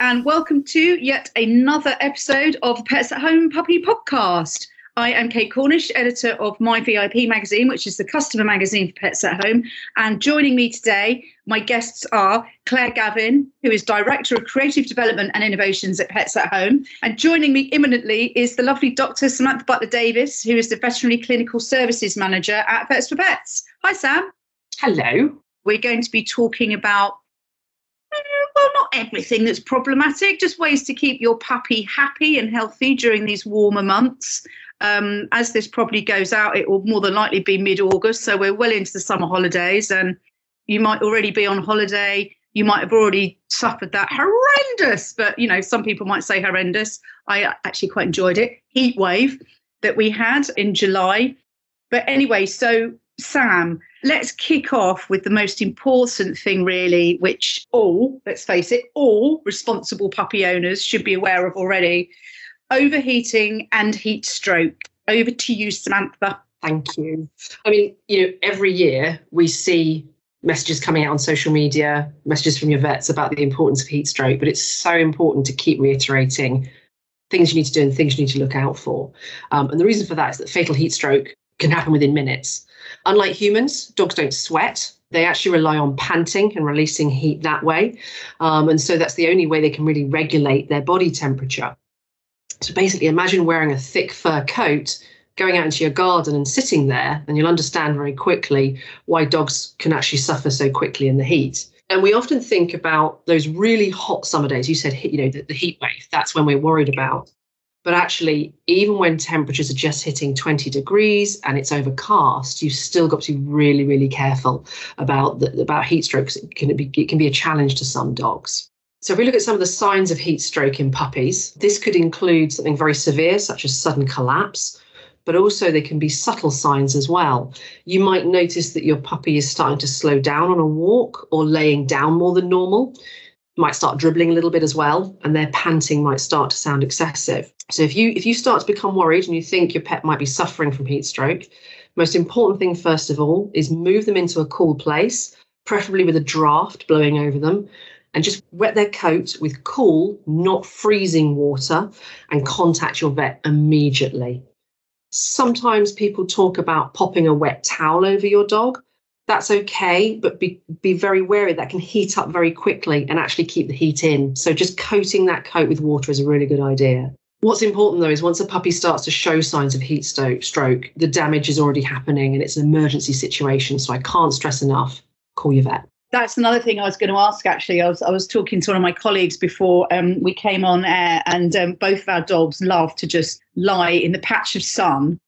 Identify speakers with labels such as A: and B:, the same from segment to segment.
A: and welcome to yet another episode of the Pets at Home Puppy Podcast. I am Kate Cornish, editor of My VIP magazine, which is the customer magazine for pets at home. And joining me today, my guests are Claire Gavin, who is director of creative development and innovations at Pets at Home. And joining me imminently is the lovely Dr. Samantha Butler Davis, who is the veterinary clinical services manager at Vets for Pets. Hi, Sam.
B: Hello.
A: We're going to be talking about well, not everything that's problematic, just ways to keep your puppy happy and healthy during these warmer months. Um, as this probably goes out, it will more than likely be mid August. So we're well into the summer holidays, and you might already be on holiday. You might have already suffered that horrendous, but you know, some people might say horrendous. I actually quite enjoyed it. Heat wave that we had in July. But anyway, so Sam, let's kick off with the most important thing, really, which all, let's face it, all responsible puppy owners should be aware of already overheating and heat stroke. Over to you, Samantha.
B: Thank you. I mean, you know, every year we see messages coming out on social media, messages from your vets about the importance of heat stroke, but it's so important to keep reiterating things you need to do and things you need to look out for. Um, and the reason for that is that fatal heat stroke can happen within minutes. Unlike humans, dogs don't sweat. They actually rely on panting and releasing heat that way. Um, and so that's the only way they can really regulate their body temperature. So basically, imagine wearing a thick fur coat, going out into your garden and sitting there, and you'll understand very quickly why dogs can actually suffer so quickly in the heat. And we often think about those really hot summer days. You said, you know, the, the heat wave. That's when we're worried about. But actually, even when temperatures are just hitting 20 degrees and it's overcast, you've still got to be really, really careful about the, about heat strokes. It can be it can be a challenge to some dogs. So, if we look at some of the signs of heat stroke in puppies, this could include something very severe, such as sudden collapse, but also there can be subtle signs as well. You might notice that your puppy is starting to slow down on a walk or laying down more than normal. Might start dribbling a little bit as well, and their panting might start to sound excessive. So if you if you start to become worried and you think your pet might be suffering from heat stroke, most important thing first of all is move them into a cool place, preferably with a draft blowing over them, and just wet their coat with cool, not freezing water and contact your vet immediately. Sometimes people talk about popping a wet towel over your dog. That's okay, but be, be very wary. That can heat up very quickly and actually keep the heat in. So, just coating that coat with water is a really good idea. What's important though is once a puppy starts to show signs of heat stroke, the damage is already happening and it's an emergency situation. So, I can't stress enough call your vet
A: that's another thing I was going to ask. Actually, I was I was talking to one of my colleagues before um, we came on air, and um, both of our dogs love to just lie in the patch of sun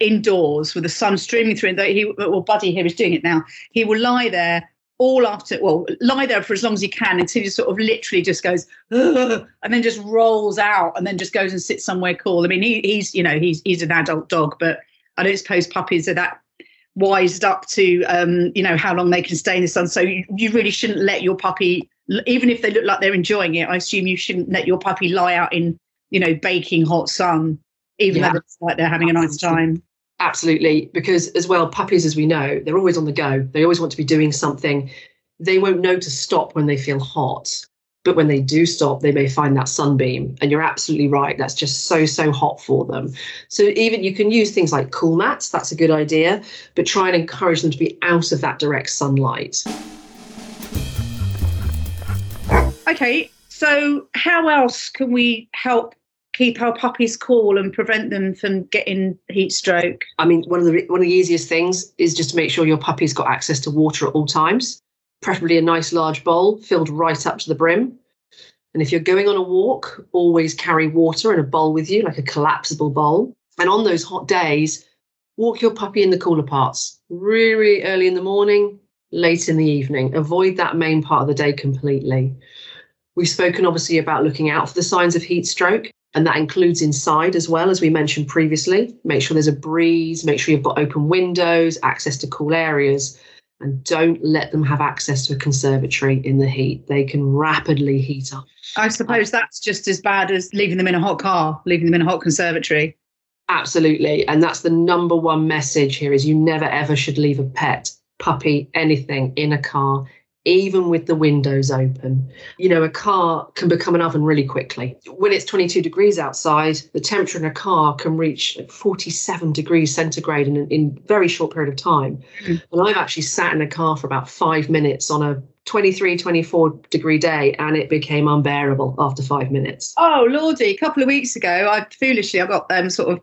A: indoors with the sun streaming through. And he, well, Buddy here is doing it now. He will lie there all after, well, lie there for as long as he can until he sort of literally just goes, and then just rolls out, and then just goes and sits somewhere cool. I mean, he, he's you know he's he's an adult dog, but I don't suppose puppies are that wised up to um, you know how long they can stay in the sun. So you, you really shouldn't let your puppy, even if they look like they're enjoying it. I assume you shouldn't let your puppy lie out in you know baking hot sun, even yeah. though it's like they're having a nice time.
B: Absolutely, because as well, puppies, as we know, they're always on the go. They always want to be doing something. They won't know to stop when they feel hot. But when they do stop, they may find that sunbeam. And you're absolutely right. That's just so, so hot for them. So even you can use things like cool mats. That's a good idea. But try and encourage them to be out of that direct sunlight.
A: Okay. So how else can we help keep our puppies cool and prevent them from getting heat stroke?
B: I mean, one of the one of the easiest things is just to make sure your puppy's got access to water at all times preferably a nice large bowl filled right up to the brim. And if you're going on a walk, always carry water in a bowl with you, like a collapsible bowl. And on those hot days, walk your puppy in the cooler parts, really, really early in the morning, late in the evening. Avoid that main part of the day completely. We've spoken obviously about looking out for the signs of heat stroke, and that includes inside as well, as we mentioned previously. Make sure there's a breeze, make sure you've got open windows, access to cool areas and don't let them have access to a conservatory in the heat. They can rapidly heat up.
A: I suppose um, that's just as bad as leaving them in a hot car, leaving them in a hot conservatory.
B: Absolutely. And that's the number one message here is you never ever should leave a pet, puppy, anything in a car even with the windows open. You know, a car can become an oven really quickly. When it's 22 degrees outside, the temperature in a car can reach 47 degrees centigrade in a very short period of time. Mm. And I've actually sat in a car for about five minutes on a 23, 24 degree day and it became unbearable after five minutes.
A: Oh, Lordy, a couple of weeks ago, I foolishly, I got them um, sort of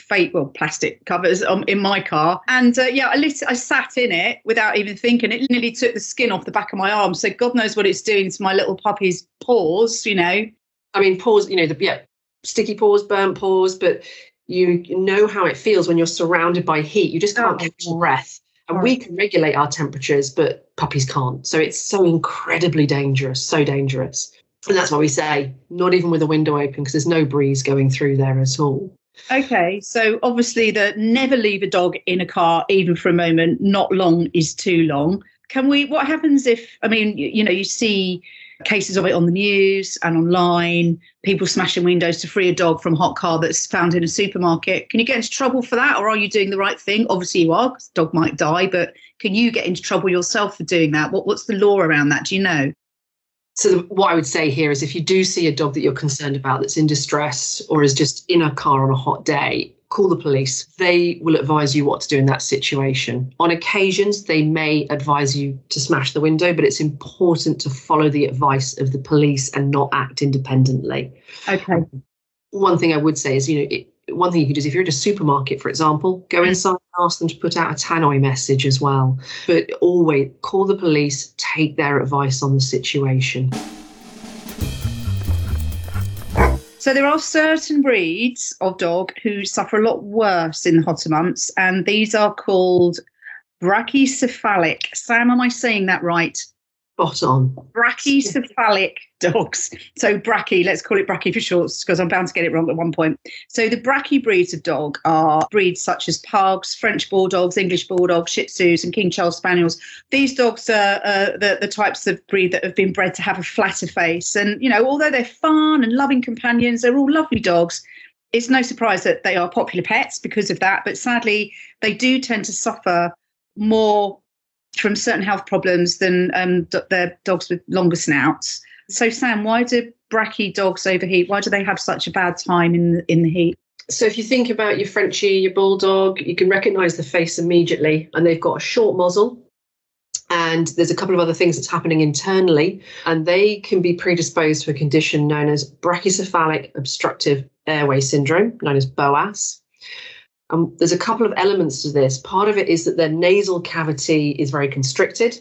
A: fake well plastic covers um, in my car. And uh, yeah I, lit- I sat in it without even thinking. It nearly took the skin off the back of my arm. So god knows what it's doing to my little puppy's paws you know.
B: I mean paws you know the yeah sticky paws burnt paws but you know how it feels when you're surrounded by heat. You just can't oh, catch breath. And we can regulate our temperatures but puppies can't. So it's so incredibly dangerous so dangerous. And that's why we say not even with a window open because there's no breeze going through there at all
A: Okay, so obviously the never leave a dog in a car even for a moment. Not long is too long. Can we? What happens if? I mean, you, you know, you see cases of it on the news and online. People smashing windows to free a dog from a hot car that's found in a supermarket. Can you get into trouble for that, or are you doing the right thing? Obviously, you are. Because dog might die, but can you get into trouble yourself for doing that? What What's the law around that? Do you know?
B: So, the, what I would say here is if you do see a dog that you're concerned about that's in distress or is just in a car on a hot day, call the police. They will advise you what to do in that situation. On occasions, they may advise you to smash the window, but it's important to follow the advice of the police and not act independently.
A: Okay.
B: One thing I would say is, you know, it, one thing you could do is if you're at a supermarket, for example, go mm. inside and ask them to put out a tannoy message as well. But always call the police, take their advice on the situation.
A: So there are certain breeds of dog who suffer a lot worse in the hotter months, and these are called brachycephalic. Sam, am I saying that right?
B: Spot on.
A: Brachycephalic dogs. So brachy, let's call it brachy for short, because I'm bound to get it wrong at one point. So the brachy breeds of dog are breeds such as pugs, French bulldogs, English bulldogs, Shih Tzus, and King Charles Spaniels. These dogs are uh, the, the types of breed that have been bred to have a flatter face. And, you know, although they're fun and loving companions, they're all lovely dogs. It's no surprise that they are popular pets because of that. But sadly, they do tend to suffer more from certain health problems than um, their dogs with longer snouts. So, Sam, why do brachy dogs overheat? Why do they have such a bad time in the, in the heat?
B: So, if you think about your Frenchie, your bulldog, you can recognise the face immediately, and they've got a short muzzle. And there's a couple of other things that's happening internally, and they can be predisposed to a condition known as brachycephalic obstructive airway syndrome, known as BOAS. Um, there's a couple of elements to this. Part of it is that their nasal cavity is very constricted,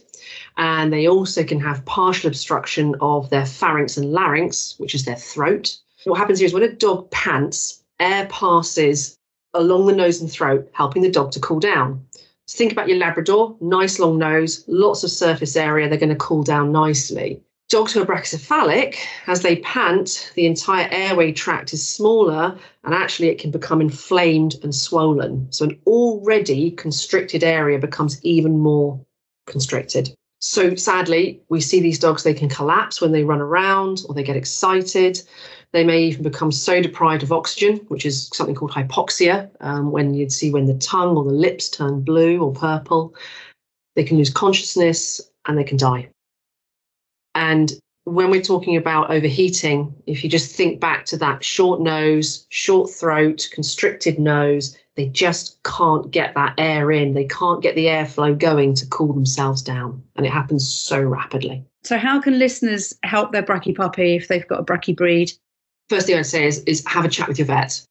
B: and they also can have partial obstruction of their pharynx and larynx, which is their throat. What happens here is when a dog pants, air passes along the nose and throat, helping the dog to cool down. So think about your Labrador, nice long nose, lots of surface area, they're going to cool down nicely. Dogs who are brachycephalic, as they pant, the entire airway tract is smaller and actually it can become inflamed and swollen. So an already constricted area becomes even more constricted. So sadly, we see these dogs, they can collapse when they run around or they get excited. They may even become so deprived of oxygen, which is something called hypoxia, um, when you'd see when the tongue or the lips turn blue or purple. They can lose consciousness and they can die. And when we're talking about overheating, if you just think back to that short nose, short throat, constricted nose, they just can't get that air in. They can't get the airflow going to cool themselves down. And it happens so rapidly.
A: So, how can listeners help their brachy puppy if they've got a brachy breed?
B: First thing I'd say is, is have a chat with your vet.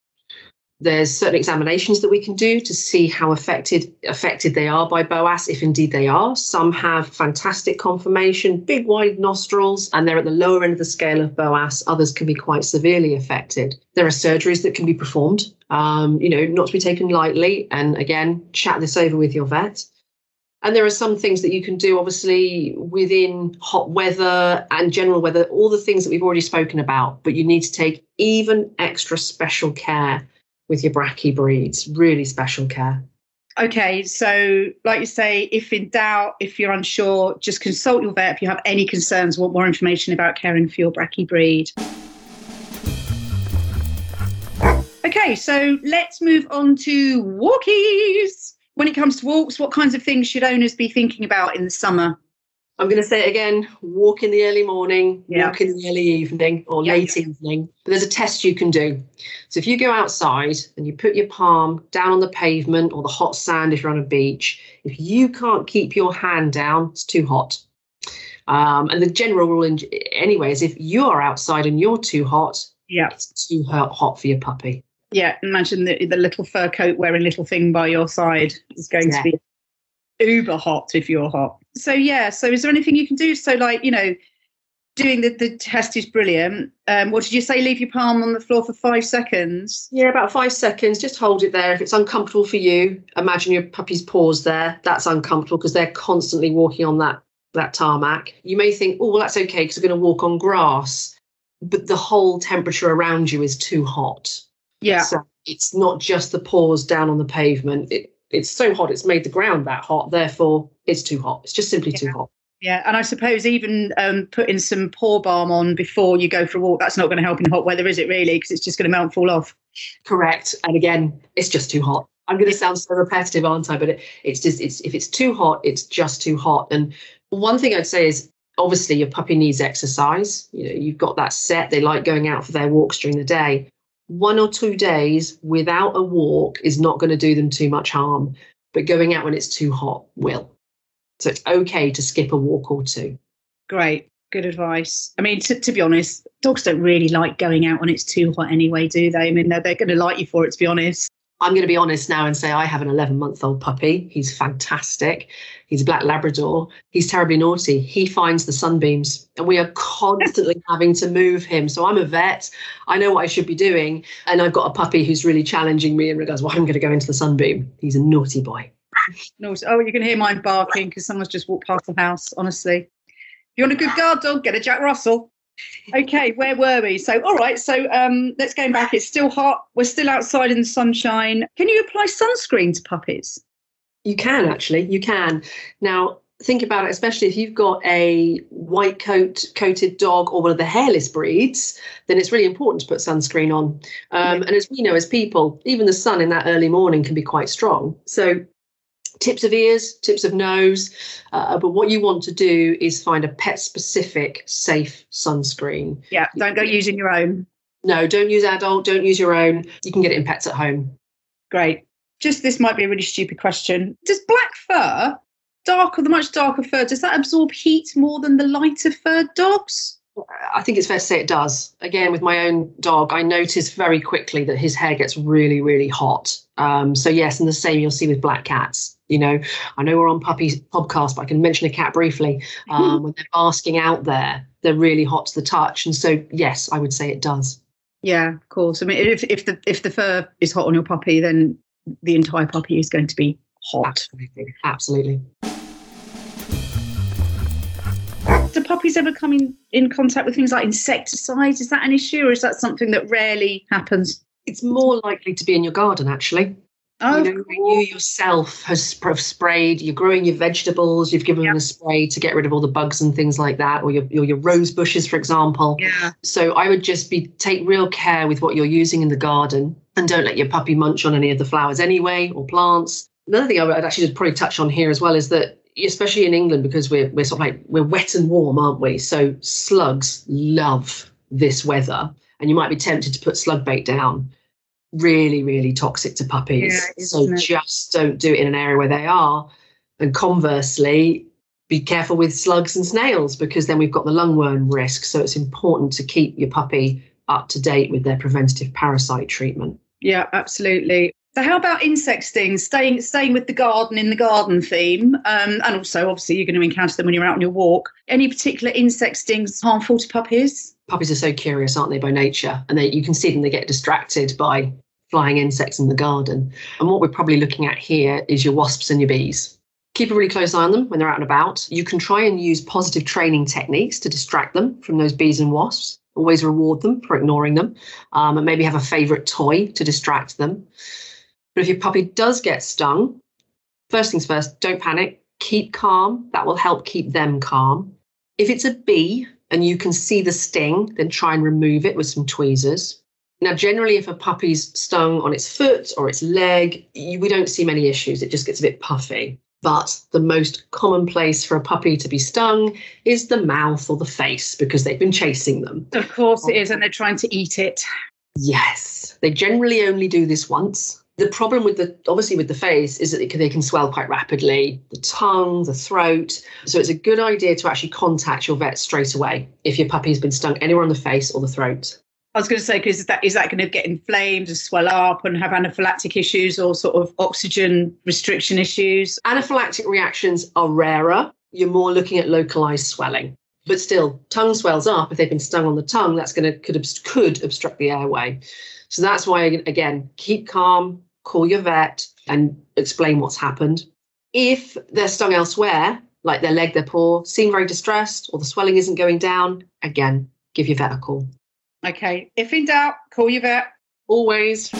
B: There's certain examinations that we can do to see how affected affected they are by BOAS, if indeed they are. Some have fantastic conformation, big wide nostrils, and they're at the lower end of the scale of BOAS. Others can be quite severely affected. There are surgeries that can be performed, um, you know, not to be taken lightly. And again, chat this over with your vet. And there are some things that you can do, obviously, within hot weather and general weather, all the things that we've already spoken about, but you need to take even extra special care with your brachy breeds. Really special care.
A: Okay, so like you say, if in doubt, if you're unsure, just consult your vet if you have any concerns, want more information about caring for your brachy breed. Okay, so let's move on to walkies. When it comes to walks, what kinds of things should owners be thinking about in the summer?
B: I'm going to say it again walk in the early morning,
A: Yeah.
B: walk in the early evening or
A: Yeah.
B: late evening. But there's a test you can do. So if you go outside and you put your palm down on the pavement or the hot sand if you're on a beach, if you can't keep your hand down, it's too hot. Um, and the general rule, in, anyway, is if you are outside and you're too hot,
A: Yeah.
B: it's too hot, hot for your puppy.
A: Yeah. Imagine the, the little fur coat wearing little thing by your side is going
B: Yeah.
A: to be uber hot if you're hot. So, yeah. So, is there anything you can do? So, like, you know, doing the, the test is brilliant. Um, what did you say? Leave your palm on the floor for five seconds.
B: Yeah, about five seconds. Just hold it there. If it's uncomfortable for you, imagine your puppy's paws there. That's uncomfortable because they're constantly walking on that that tarmac. You may think, oh, well, that's okay because they're going to walk on grass, but the whole temperature around you is too hot.
A: Yeah.
B: So it's not just the paws down on the pavement. It, it's so hot, it's made the ground that hot. Therefore, it's too hot. It's just simply too hot.
A: Yeah, and I suppose even um, putting some paw balm on before you go for a walk, that's not going to help in hot weather, is it really? Because it's just going to melt and fall off.
B: Correct. And again, it's just too hot. I'm going to sound so repetitive, aren't I? But it, it's just it's if it's too hot, it's just too hot. And one thing I'd say is obviously your puppy needs exercise. You know, you've got that set. They like going out for their walks during the day. One or two days without a walk is not going to do them too much harm. But going out when it's too hot will. So it's okay to skip a walk or two.
A: Great, good advice. I mean, to, to be honest, dogs don't really like going out when it's too hot anyway, do they? I mean, they're, they're going to like you for it, to be honest.
B: I'm going to be honest now and say I have an 11 month old puppy. He's fantastic. He's a black Labrador. He's terribly naughty. He finds the sunbeams, and we are constantly having to move him. So I'm a vet. I know what I should be doing. And I've got a puppy who's really challenging me in regards, well, I'm going to go into the sunbeam. He's a naughty boy.
A: No, oh, you can hear mine barking because someone's just walked past the house, honestly. If you want a good guard dog, get a Jack Russell. Okay, where were we? So, all right, so um, let's go back. It's still hot. We're still outside in the sunshine. Can you apply sunscreen to puppies?
B: You can actually, you can. Now, think about it, especially if you've got a white coat coated dog or one of the hairless breeds, then it's really important to put sunscreen on. Um, and as we know, as people, even the sun in that early morning can be quite strong. So, tips of ears, tips of nose. Uh, but what you want to do is find a pet specific safe sunscreen.
A: Yeah, don't go using your own.
B: No, don't use adult, don't use your own. You can get it in pets at home.
A: Great. Just this might be a really stupid question. Does black fur, darker, the much darker fur, does that absorb heat more than the lighter fur dogs?
B: I think it's fair to say it does. Again, with my own dog, I notice very quickly that his hair gets really, really hot. Um, so yes, and the same you'll see with black cats. You know, I know we're on puppies podcast, but I can mention a cat briefly. Um, when they're basking out there, they're really hot to the touch, and so yes, I would say it does.
A: Yeah, of course. I mean, if if the if the fur is hot on your puppy, then the entire puppy is going to be hot.
B: Absolutely, absolutely.
A: Do puppies ever come in, in contact with things like insecticides? Is that an issue, or is that something that rarely happens?
B: It's more likely to be in your garden, actually.
A: Oh,
B: you know, when you yourself has sprayed, you're growing your vegetables, you've given
A: Yeah.
B: them a spray to get rid of all the bugs and things like that, or your, your, your rose bushes, for example.
A: yeah.
B: So I would just be take real care with what you're using in the garden and don't let your puppy munch on any of the flowers anyway or plants. Another thing I would actually just probably touch on here as well is that especially in England because we're we're sort of like we're wet and warm, aren't we? So slugs love this weather, and you might be tempted to put slug bait down. Really, really toxic to puppies.
A: Yeah,
B: so
A: it?
B: just don't do it in an area where they are. And conversely, be careful with slugs and snails because then we've got the lungworm risk. So it's important to keep your puppy up to date with their preventative parasite treatment.
A: Yeah, absolutely. So, how about insect stings? Staying staying with the garden in the garden theme, um, and also obviously you're going to encounter them when you're out on your walk. Any particular insect stings harmful to puppies?
B: Puppies are so curious, aren't they, by nature? And they, you can see them, they get distracted by flying insects in the garden. And what we're probably looking at here is your wasps and your bees. Keep a really close eye on them when they're out and about. You can try and use positive training techniques to distract them from those bees and wasps. Always reward them for ignoring them, um, and maybe have a favorite toy to distract them. But if your puppy does get stung, first things first, don't panic. Keep calm. That will help keep them calm. If it's a bee and you can see the sting, then try and remove it with some tweezers. Now, generally, if a puppy's stung on its foot or its leg, you, we don't see many issues. It just gets a bit puffy. But the most common place for a puppy to be stung is the mouth or the face because they've been chasing them.
A: Of course it is, and oh. they're trying to eat it.
B: Yes, they generally only do this once. The problem with the obviously with the face is that they can, they can swell quite rapidly, the tongue, the throat. So it's a good idea to actually contact your vet straight away if your puppy's been stung anywhere on the face or the throat.
A: I was going to say, because is that is that going to get inflamed and swell up and have anaphylactic issues or sort of oxygen restriction issues?
B: Anaphylactic reactions are rarer. You're more looking at localized swelling. But still, tongue swells up. If they've been stung on the tongue, that's going to could, could obstruct the airway. So that's why, again, keep calm, call your vet, and explain what's happened. If they're stung elsewhere, like their leg, their paw, seem very distressed, or the swelling isn't going down, again, give your vet a call.
A: Okay. If in doubt, call your vet.
B: Always.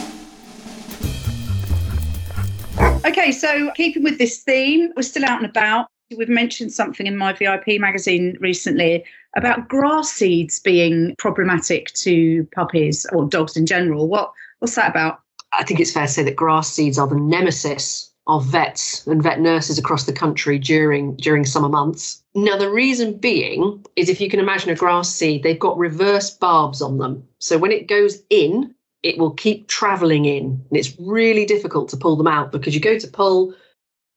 A: Okay, so keeping with this theme, we're still out and about. We've mentioned something in my VIP magazine recently about grass seeds being problematic to puppies or dogs in general. What what's that about?
B: I think it's fair to say that grass seeds are the nemesis of vets and vet nurses across the country during during summer months. Now the reason being is if you can imagine a grass seed, they've got reverse barbs on them. So when it goes in, it will keep traveling in. And it's really difficult to pull them out because you go to pull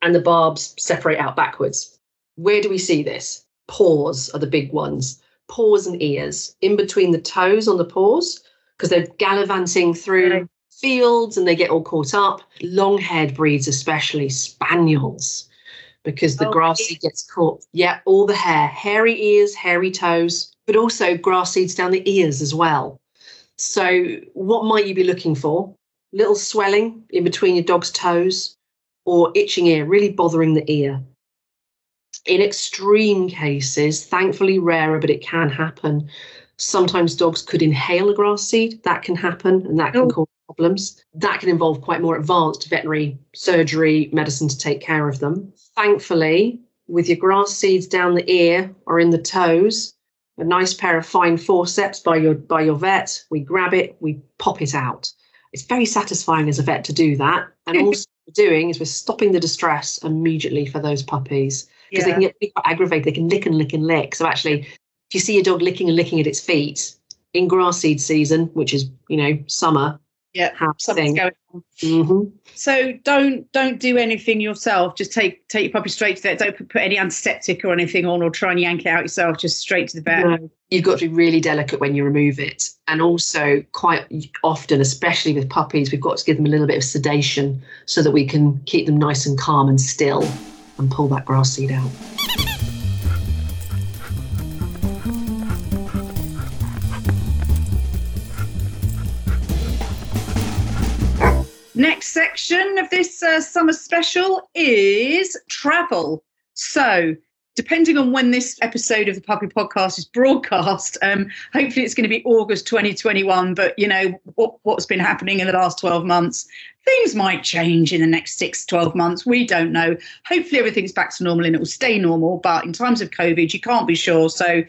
B: and the barbs separate out backwards. Where do we see this? Paws are the big ones. Paws and ears in between the toes on the paws because they're gallivanting through fields and they get all caught up. Long haired breeds, especially spaniels, because the oh, grass seed gets caught. Yeah, all the hair, hairy ears, hairy toes, but also grass seeds down the ears as well. So, what might you be looking for? Little swelling in between your dog's toes or itching ear, really bothering the ear. In extreme cases, thankfully rarer, but it can happen. Sometimes dogs could inhale a grass seed. That can happen, and that can oh. cause problems. That can involve quite more advanced veterinary surgery, medicine to take care of them. Thankfully, with your grass seeds down the ear or in the toes, a nice pair of fine forceps by your by your vet, we grab it, we pop it out. It's very satisfying as a vet to do that. And also what we're doing is we're stopping the distress immediately for those puppies because yeah. they can get quite aggravated. They can lick and lick and lick. So actually, if you see your dog licking and licking at its feet in grass seed season, which is you know summer,
A: yeah something's going on. Mm-hmm. so don't don't do anything yourself. Just take take your puppy straight to the vet don't put, any antiseptic or anything on or try and yank it out yourself just straight to the vet no.
B: you've got to be really delicate when you remove it. And also quite often especially with puppies we've got to give them a little bit of sedation so that we can keep them nice and calm and still and pull that grass seed out
A: section of this uh, summer special is travel. So, depending on when this episode of the Puppy Podcast is broadcast, um, hopefully it's going to be August 2021. But you know what, what's been happening in the last 12 months, things might change in the next six, 12 months. We don't know. Hopefully everything's back to normal and it will stay normal. But in times of COVID, you can't be sure. So,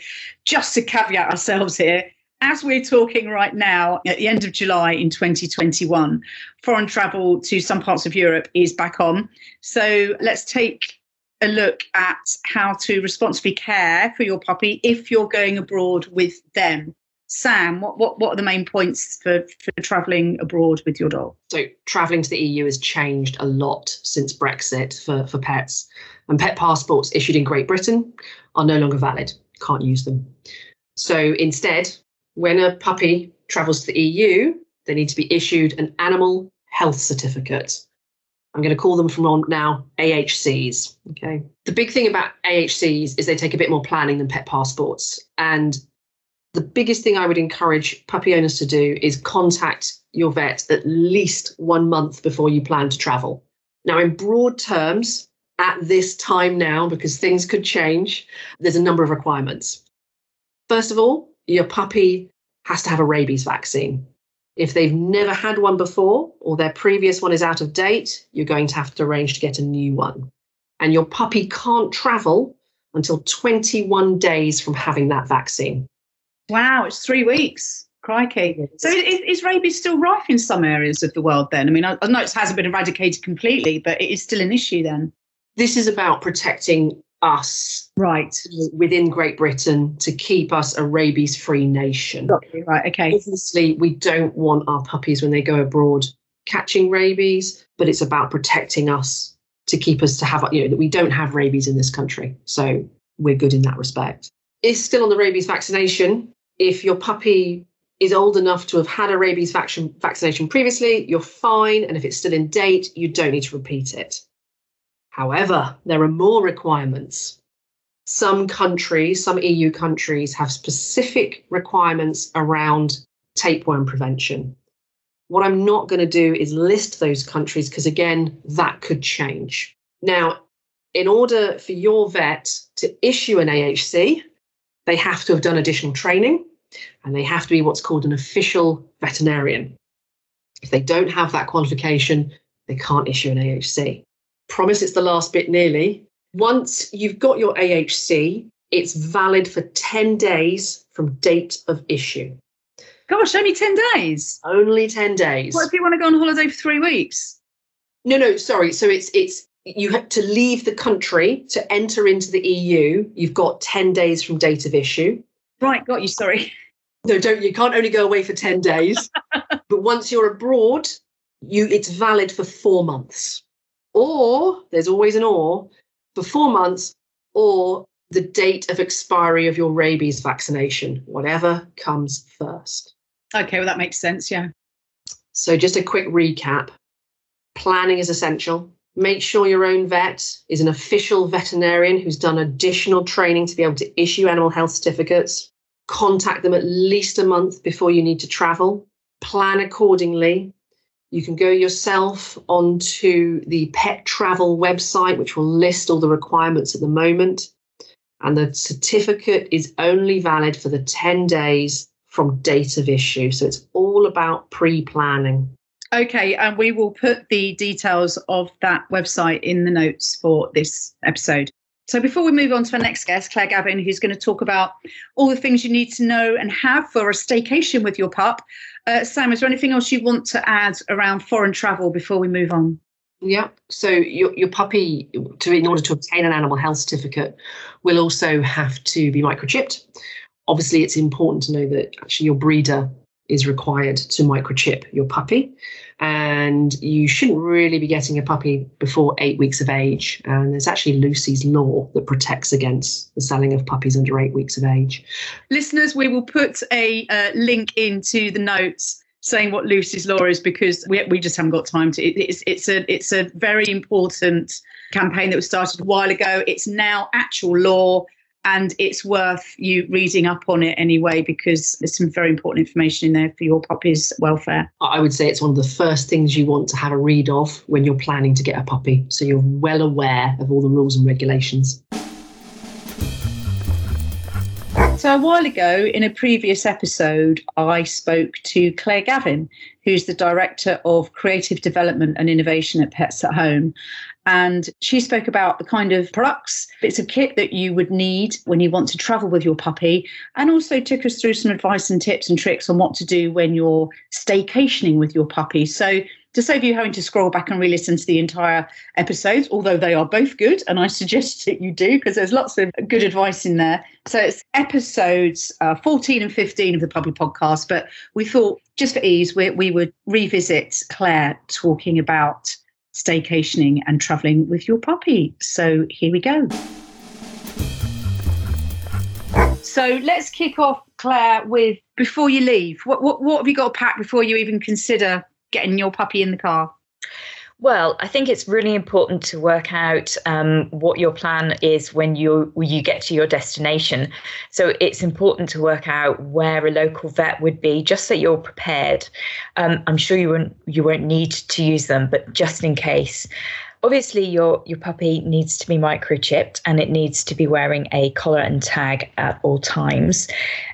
A: just to caveat ourselves here, as we're talking right now, at the end of July in 2021, foreign travel to some parts of Europe is back on. So let's take a look at how to responsibly care for your puppy if you're going abroad with them. Sam, what, what, what are the main points for, for travelling abroad with your dog?
B: So, travelling to the EU has changed a lot since Brexit for, for pets. And pet passports issued in Great Britain are no longer valid, can't use them. So, instead, when a puppy travels to the EU, they need to be issued an animal health certificate. I'm going to call them from on now AHCs. Okay. The big thing about AHCs is they take a bit more planning than pet passports. And the biggest thing I would encourage puppy owners to do is contact your vet at least one month before you plan to travel. Now, in broad terms, at this time now, because things could change, there's a number of requirements. First of all, your puppy has to have a rabies vaccine. If they've never had one before or their previous one is out of date, you're going to have to arrange to get a new one. And your puppy can't travel until 21 days from having that vaccine.
A: Wow, it's three weeks. Crikey. So is, is, rabies still rife in some areas of the world then? I mean, I, I know it hasn't been eradicated completely, but it is still an issue then.
B: This is about protecting us
A: right
B: within Great Britain to keep us a rabies free nation.
A: Right, okay.
B: Obviously, we don't want our puppies when they go abroad catching rabies, but it's about protecting us to keep us to have, you know, that we don't have rabies in this country. So we're good in that respect. Is still on the rabies vaccination. If your puppy is old enough to have had a rabies vaccination previously, you're fine. And if it's still in date, you don't need to repeat it. However, there are more requirements. Some countries, some EU countries, have specific requirements around tapeworm prevention. What I'm not going to do is list those countries because, again, that could change. Now, in order for your vet to issue an AHC, they have to have done additional training and they have to be what's called an official veterinarian. If they don't have that qualification, they can't issue an AHC. Promise it's the last bit nearly. Once you've got your AHC, it's valid for 10 days from date of issue.
A: Gosh, only 10 days.
B: Only 10 days.
A: What if you want to go on holiday for three weeks?
B: No, no, sorry. So it's it's you have to leave the country to enter into the EU. You've got 10 days from date of issue.
A: Right, got you, sorry.
B: No, don't you can't only go away for 10 days. but once you're abroad, you it's valid for four months. Or there's always an or for four months, or the date of expiry of your rabies vaccination, whatever comes first.
A: Okay, well, that makes sense. Yeah.
B: So, just a quick recap planning is essential. Make sure your own vet is an official veterinarian who's done additional training to be able to issue animal health certificates. Contact them at least a month before you need to travel. Plan accordingly. You can go yourself onto the pet travel website, which will list all the requirements at the moment. And the certificate is only valid for the 10 days from date of issue. So it's all about pre planning.
A: Okay, and we will put the details of that website in the notes for this episode. So before we move on to our next guest, Claire Gavin, who's going to talk about all the things you need to know and have for a staycation with your pup, uh, Sam, is there anything else you want to add around foreign travel before we move on?
B: Yeah. So your your puppy, to in order to obtain an animal health certificate, will also have to be microchipped. Obviously, it's important to know that actually your breeder is required to microchip your puppy. And you shouldn't really be getting a puppy before eight weeks of age. And there's actually Lucy's law that protects against the selling of puppies under eight weeks of age.
A: Listeners, we will put a uh, link into the notes saying what Lucy's law is because we, we just haven't got time to. It, it's it's a it's a very important campaign that was started a while ago. It's now actual law and it's worth you reading up on it anyway because there's some very important information in there for your puppy's welfare.
B: I would say it's one of the first things you want to have a read of when you're planning to get a puppy, so you're well aware of all the rules and regulations.
A: So, a while ago in a previous episode, I spoke to Claire Gavin, who's the Director of Creative Development and Innovation at Pets at Home. And she spoke about the kind of products, bits of kit that you would need when you want to travel with your puppy, and also took us through some advice and tips and tricks on what to do when you're staycationing with your puppy. So, to save you having to scroll back and re-listen to the entire episodes, although they are both good, and I suggest that you do because there's lots of good advice in there. So it's episodes uh, 14 and 15 of the Puppy Podcast, but we thought just for ease, we, we would revisit Claire talking about staycationing and traveling with your puppy. So here we go. So let's kick off, Claire, with before you leave. What what what have you got to pack before you even consider getting your puppy in the car?
C: Well, I think it's really important to work out um, what your plan is when you when you get to your destination. So it's important to work out where a local vet would be, just so you're prepared. Um, I'm sure you won't you won't need to use them, but just in case obviously your your puppy needs to be microchipped and it needs to be wearing a collar and tag at all times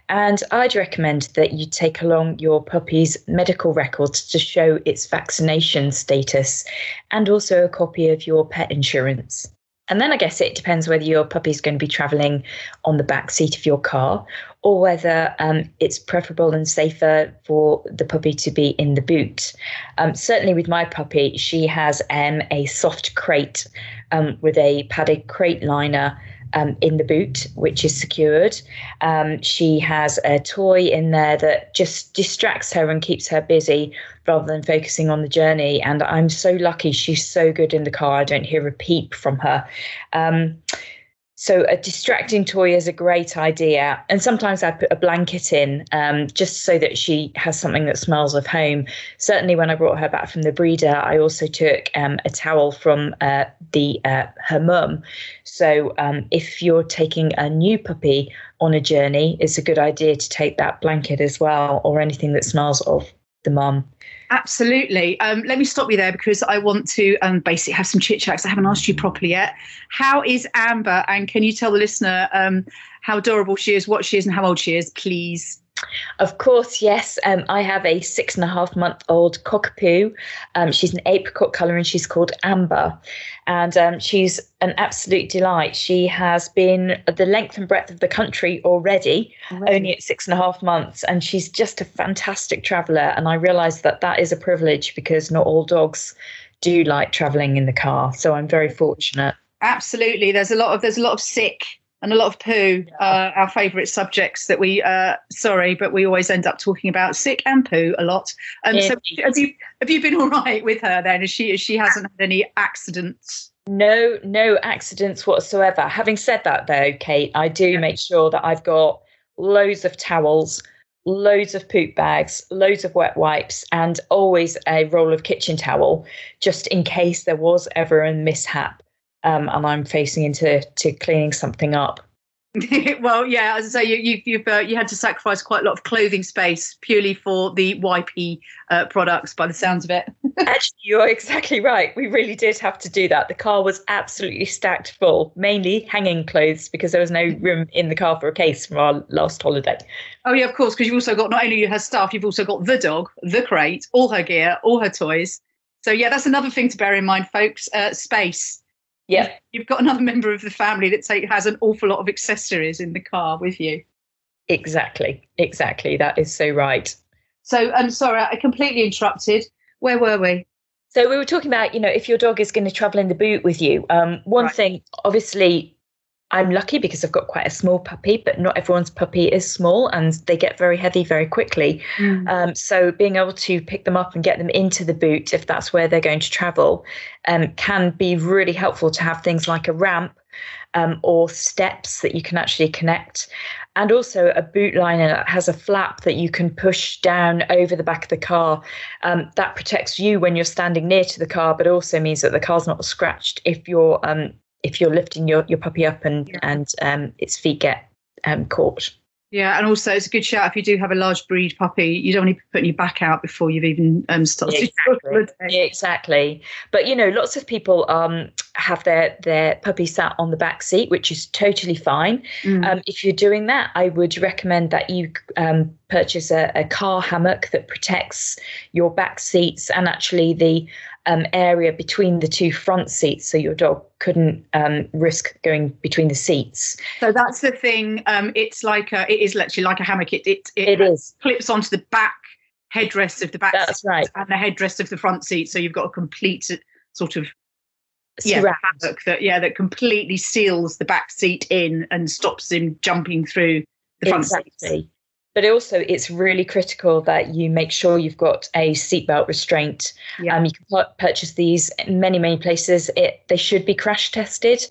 C: and i'd recommend that you take along your puppy's medical records to show its vaccination status and also a copy of your pet insurance and then I guess it depends whether your puppy is going to be traveling on the back seat of your car or whether um, it's preferable and safer for the puppy to be in the boot. Um, certainly, with my puppy, she has um, a soft crate um, with a padded crate liner um, in the boot, which is secured. Um, she has a toy in there that just distracts her and keeps her busy rather than focusing on the journey. And I'm so lucky she's so good in the car. I don't hear a peep from her. Um, so a distracting toy is a great idea. And sometimes I put a blanket in um, just so that she has something that smells of home. Certainly, when I brought her back from the breeder, I also took um, a towel from uh, the uh, her mum. So um, if you're taking a new puppy on a journey, it's a good idea to take that blanket as well, or anything that smells of the mum.
A: Absolutely. Um, let me stop you there because I want to um, basically have some chit chats. I haven't asked you properly yet. How is Amber? And can you tell the listener um, how adorable she is, what she is, and how old she is, please?
C: Of course, yes. Um, I have a six and a half month old cockapoo. Um, she's an apricot colour and she's called Amber. And um, she's an absolute delight. She has been the length and breadth of the country already, already, only at six and a half months. And she's just a fantastic traveller. And I realise that that is a privilege because not all dogs do like travelling in the car. So I'm very fortunate.
A: Absolutely. There's a lot of there's a lot of sick and a lot of poo uh, our favourite subjects that we uh, sorry but we always end up talking about. Sick and poo a lot. Um, yeah. so have you have you been all right with her then? As she she hasn't had any accidents?
C: No no accidents whatsoever. Having said that though kate i do make sure that i've got loads of towels loads of poop bags loads of wet wipes and always a roll of kitchen towel just in case there was ever a mishap um, and I'm facing into to cleaning something up.
A: well, yeah, as I say, you, you, you've uh, you had to sacrifice quite a lot of clothing space purely for the YP uh, products, by the sounds of it.
C: Actually, you're exactly right. We really did have to do that. The car was absolutely stacked full, mainly hanging clothes because there was no room in the car for a case from our last holiday.
A: Oh yeah, of course, because you've also got not only her stuff, you've also got the dog, the crate, all her gear, all her toys. So yeah, that's another thing to bear in mind, folks. Uh, space
C: yeah.
A: You've got another member of the family that take, has an awful lot of accessories in the car with you.
C: Exactly. Exactly. That is so right.
A: So I'm sorry, I completely interrupted. Where were we?
C: So we were talking about, you know, if your dog is going to travel in the boot with you. Um, one right. thing, obviously, I'm lucky because I've got quite a small puppy, but not everyone's puppy is small and they get very heavy very quickly. Mm. Um, so being able to pick them up and get them into the boot, if that's where they're going to travel, um, can be really helpful to have things like a ramp um, or steps that you can actually connect. And also a boot liner that has a flap that you can push down over the back of the car. Um, that protects you when you're standing near to the car, but also means that the car's not scratched if you're um, if you're lifting your, your puppy up and yeah. and um, its feet get um, caught.
A: Yeah, and also it's a good shout if you do have a large breed puppy. You don't want to be putting your back out before you've even um, started.
C: Exactly. exactly. But you know, lots of people um, have their their puppy sat on the back seat, which is totally fine. Mm. Um, if you're doing that, I would recommend that you um, purchase a, a, car hammock that protects your back seats and actually the um, area between the two front seats, so your dog couldn't um, risk going between the seats.
A: So that's the thing. Um, it's like a, it is literally like a hammock. It it,
C: it, it is
A: clips onto the back headrest of the back.
C: That's right,
A: and the headrest of the front seat. So you've got a complete sort of yeah, hammock that yeah that completely seals the back seat in and stops him jumping through the front
C: exactly. seats but also it's really critical that you make sure you've got a seatbelt restraint. Yeah. Um, you can purchase these in many, many places. It, they should be crash tested.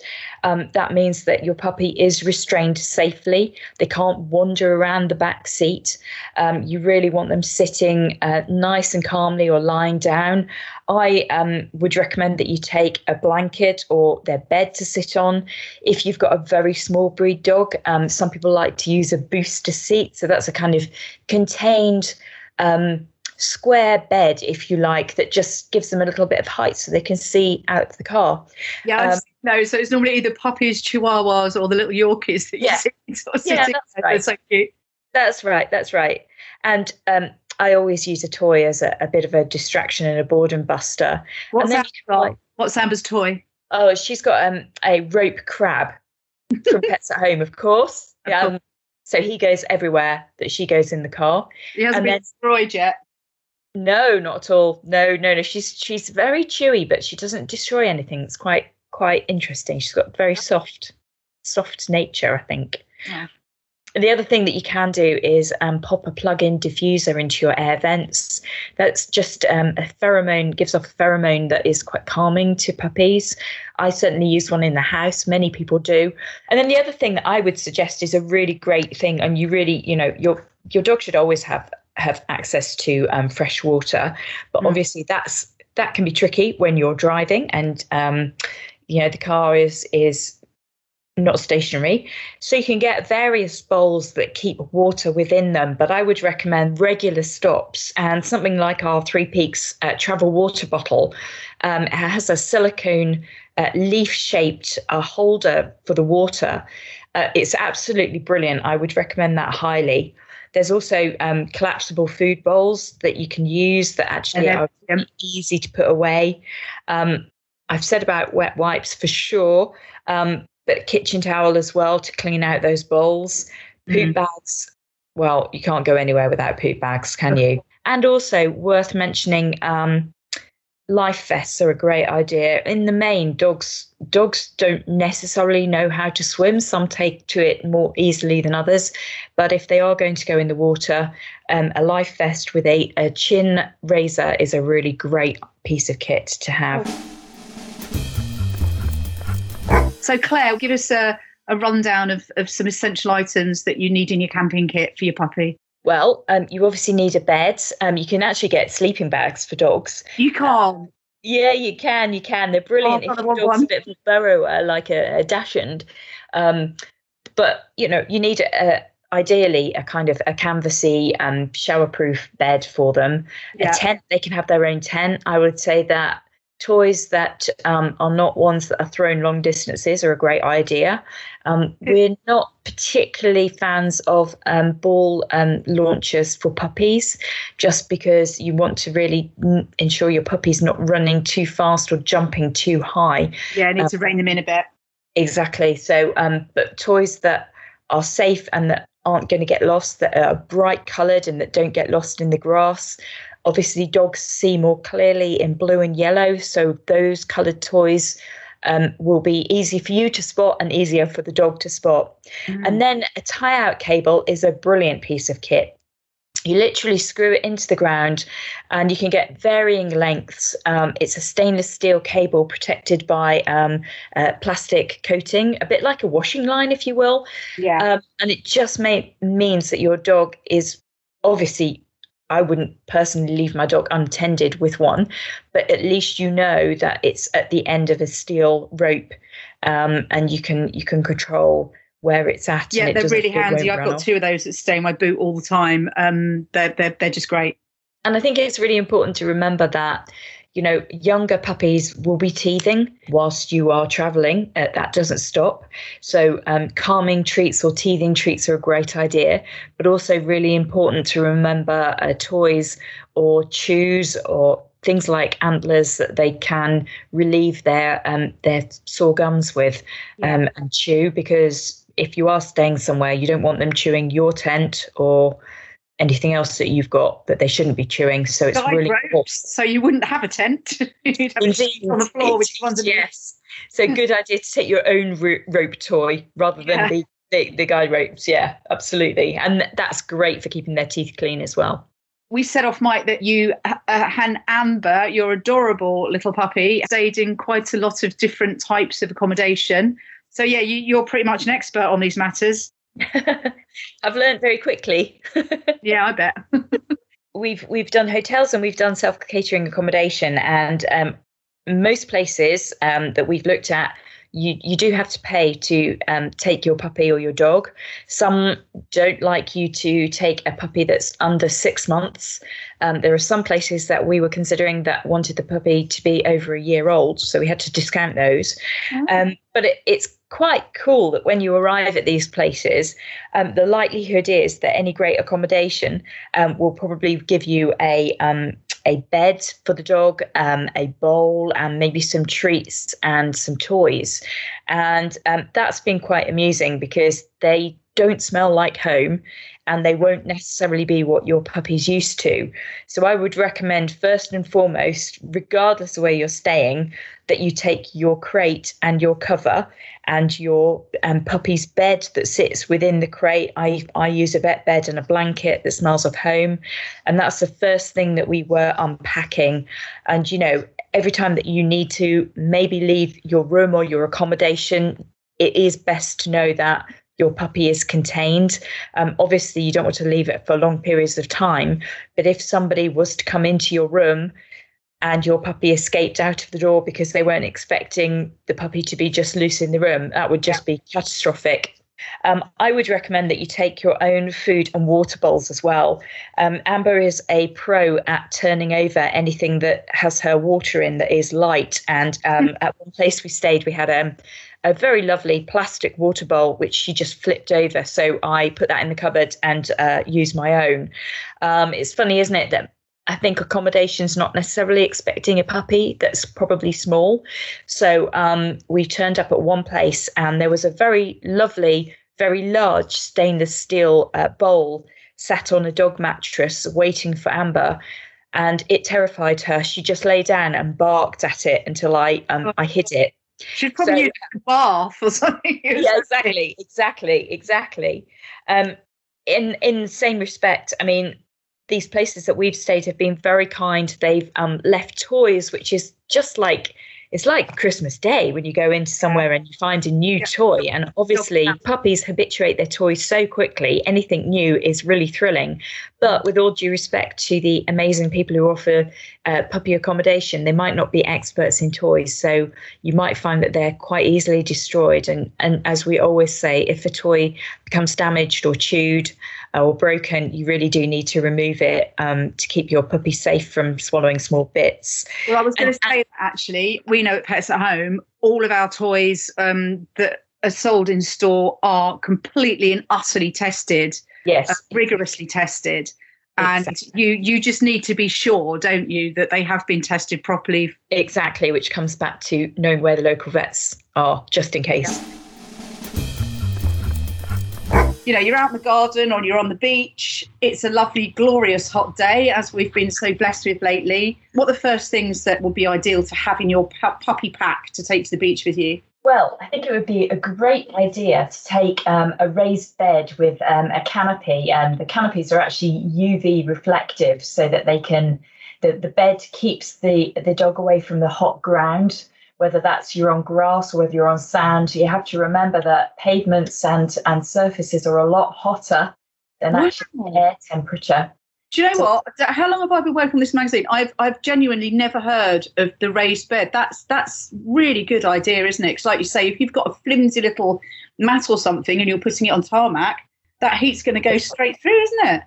C: Um, that means that your puppy is restrained safely. They can't wander around the back seat. Um, you really want them sitting uh, nice and calmly or lying down. I um, would recommend that you take a blanket or their bed to sit on. If you've got a very small breed dog, um, some people like to use a booster seat. So that's a kind of contained um, square bed, if you like, that just gives them a little bit of height so they can see out the car.
A: Yeah, um, no, so it's normally either puppies, chihuahuas, or the little Yorkies that you
C: yeah.
A: see.
C: Sort of yeah, that's right. So that's right. That's right. And um, I always use a toy as a, a, bit of a distraction and a boredom buster.
A: What's, Amber's, like, what's Amber's toy?
C: Oh, she's got um, a rope crab from Pets at Home, of course. Um, So he goes everywhere that she goes in the car.
A: He hasn't
C: And
A: been
C: then-
A: destroyed yet.
C: No, not at all. No, no, no. She's she's very chewy, but she doesn't destroy anything. It's quite quite interesting. She's got very soft, soft nature, I think.
A: Yeah.
C: And the other thing that you can do is um, pop a plug-in diffuser into your air vents. That's just um, a pheromone, gives off a pheromone that is quite calming to puppies. I certainly use one in the house. Many people do. And then the other thing that I would suggest is a really great thing, and you really, you know, your your dog should always have have access to um, fresh water, but
A: Mm.
C: obviously that's that can be tricky when you're driving and um, you know the car is is not stationary. So you can get various bowls that keep water within them, but I would recommend regular stops and something like our Three Peaks uh, travel water bottle. Um, it has a silicone uh, leaf shaped uh, holder for the water. Uh, it's absolutely brilliant. I would recommend that highly. There's also um, collapsible food bowls that you can use that actually are really easy to put away. Um, I've said about wet wipes for sure, um, but kitchen towel as well to clean out those bowls. Poop
A: Mm.
C: bags. Well, you can't go anywhere without poop bags, can you? And also worth mentioning, um, life vests are a great idea. In the main, dogs dogs don't necessarily know how to swim. Some take to it more easily than others, but if they are going to go in the water, um, a life vest with a, a chin raiser is a really great piece of kit to have.
A: So, Claire, give us a, a rundown of, of some essential items that you need in your camping kit for your puppy.
C: Well, um, you obviously need a bed. Um, you can actually get sleeping bags for dogs.
A: You can't.
C: Yeah, you can. You can. They're brilliant
A: Oh,
C: if your dog's
A: one.
C: a bit of a burrower, like a, a dachshund. Um, but you know, you need a, ideally a kind of a canvassy, um, showerproof bed for them.
A: Yeah.
C: A tent. They can have their own tent. I would say that toys that um, are not ones that are thrown long distances are a great idea. Um, we're not particularly fans of um, ball um, launchers for puppies, just because you want to really mm, ensure your puppy's not running too fast or jumping too high.
A: Yeah, I need
C: Um,
A: to rein them in a bit.
C: Exactly. So, um, but toys that are safe and that aren't going to get lost, that are bright coloured and that don't get lost in the grass. Obviously, dogs see more clearly in blue and yellow, so those coloured toys um, will be easy for you to spot and easier for the dog to spot.
A: Mm.
C: And then a tie out cable is a brilliant piece of kit. You literally screw it into the ground and you can get varying lengths. Um, it's a stainless steel cable protected by um, uh, plastic coating, a bit like a washing line, if you will.
A: yeah.
C: Um, and it just may, means that your dog is obviously, I wouldn't personally leave my dog untended with one, but at least you know that it's at the end of a steel rope, um, and you can you can control where it's at.
A: yeah,
C: it
A: they're really handy. I've got
C: off.
A: two of those that stay in my boot all the time. Um, they're, they're, they're just great.
C: And I think it's really important to remember that, you know, younger puppies will be teething whilst you are traveling. Uh, that doesn't stop. So, um, calming treats or teething treats are a great idea, but also really important to remember uh, toys or chews or things like antlers that they can relieve their um, their sore gums with um, and chew because if you are staying somewhere, you don't want them chewing your tent or anything else that you've got that they shouldn't be chewing. So it's
A: Guide
C: really
A: ropes, so you wouldn't have a tent. You'd have a sheet on the floor
C: Indeed,
A: ones
C: yes. So good idea to take your own rope toy rather than
A: Yeah.
C: the, the the guide ropes. Yeah, absolutely, and th- that's great for keeping their teeth clean as well.
A: we said off mic that you uh, and Amber, your adorable little puppy, stayed in quite a lot of different types of accommodation. So yeah, you, you're pretty much an expert on these matters.
C: I've learned very quickly.
A: Yeah, I bet.
C: we've we've done hotels and we've done self catering accommodation, and um, most places um, that we've looked at, you you do have to pay to um, take your puppy or your dog. Some don't like you to take a puppy that's under six months. Um, there are some places that we were considering that wanted the puppy to be over a year old, so we had to discount those. Um, but it, it's quite cool that when you arrive at these places, um, the likelihood is that any great accommodation um, will probably give you a um, a bed for the dog, um, a bowl, and maybe some treats and some toys. And um, that's been quite amusing because they don't smell like home and they won't necessarily be what your puppy's used to. So I would recommend, first and foremost, regardless of where you're staying, that you take your crate and your cover and your um, puppy's bed that sits within the crate. I, I use a vet bed and a blanket that smells of home. And that's the first thing that we were unpacking. And, you know, every time that you need to maybe leave your room or your accommodation, it is best to know that your puppy is contained. Um, obviously, you don't want to leave it for long periods of time. But if somebody was to come into your room and your puppy escaped out of the door because they weren't expecting the puppy to be just loose in the room, that would just be catastrophic. Um, I would recommend that you take your own food and water bowls as well. Um, Amber is a pro at turning over anything that has her water in that is light. And um, at one place we stayed, we had a, very lovely plastic water bowl, which she just flipped over. So I put that in the cupboard and uh, used my own. Um, it's funny, isn't it, that I think accommodation's not necessarily expecting a puppy that's probably small. So um, we turned up at one place and there was a very lovely, very large stainless steel uh, bowl sat on a dog mattress waiting for Amber. And it terrified her. She just lay down and barked at it until I um, I hit it.
A: She'd probably so, use a bath or something.
C: yeah, exactly, exactly, exactly. Um, in in the same respect, I mean, these places that we've stayed have been very kind. They've um, left toys, which is just like it's like Christmas Day when you go into somewhere and you find a new yeah. toy. And obviously, puppies habituate their toys so quickly. Anything new is really thrilling. But with all due respect to the amazing people who offer uh, puppy accommodation, they might not be experts in toys. So you might find that they're quite easily destroyed. And, and as we always say, if a toy becomes damaged or chewed, or broken, you really do need to remove it um, to keep your puppy safe from swallowing small bits.
A: Well, I was going to say that actually. We know at Pets at Home, all of our toys um, that are sold in store are completely and utterly tested.
C: Yes. Uh,
A: rigorously tested. And exactly. you you just need to be sure, don't you, that they have been tested properly.
C: Exactly, which comes back to knowing where the local vets are, just in case. Yeah
A: you know, you're out in the garden or you're on the beach. It's a lovely, glorious hot day, as we've been so blessed with lately. What are the first things that would be ideal to have in your pu- puppy pack to take to the beach with you?
D: Well, I think it would be a great idea to take um, a raised bed with um, a canopy. And the canopies are actually UV reflective so that they can, the, the bed keeps the, the dog away from the hot ground whether that's you're on grass or whether you're on sand, you have to remember that pavements and, and surfaces are a lot hotter than wow. actual air temperature.
A: Do you know so, what? How long have I been working on this magazine? I've I've genuinely never heard of the raised bed. That's that's really good idea, isn't it? Because like you say, if you've got a flimsy little mat or something and you're putting it on tarmac, that heat's going to go straight through, isn't it?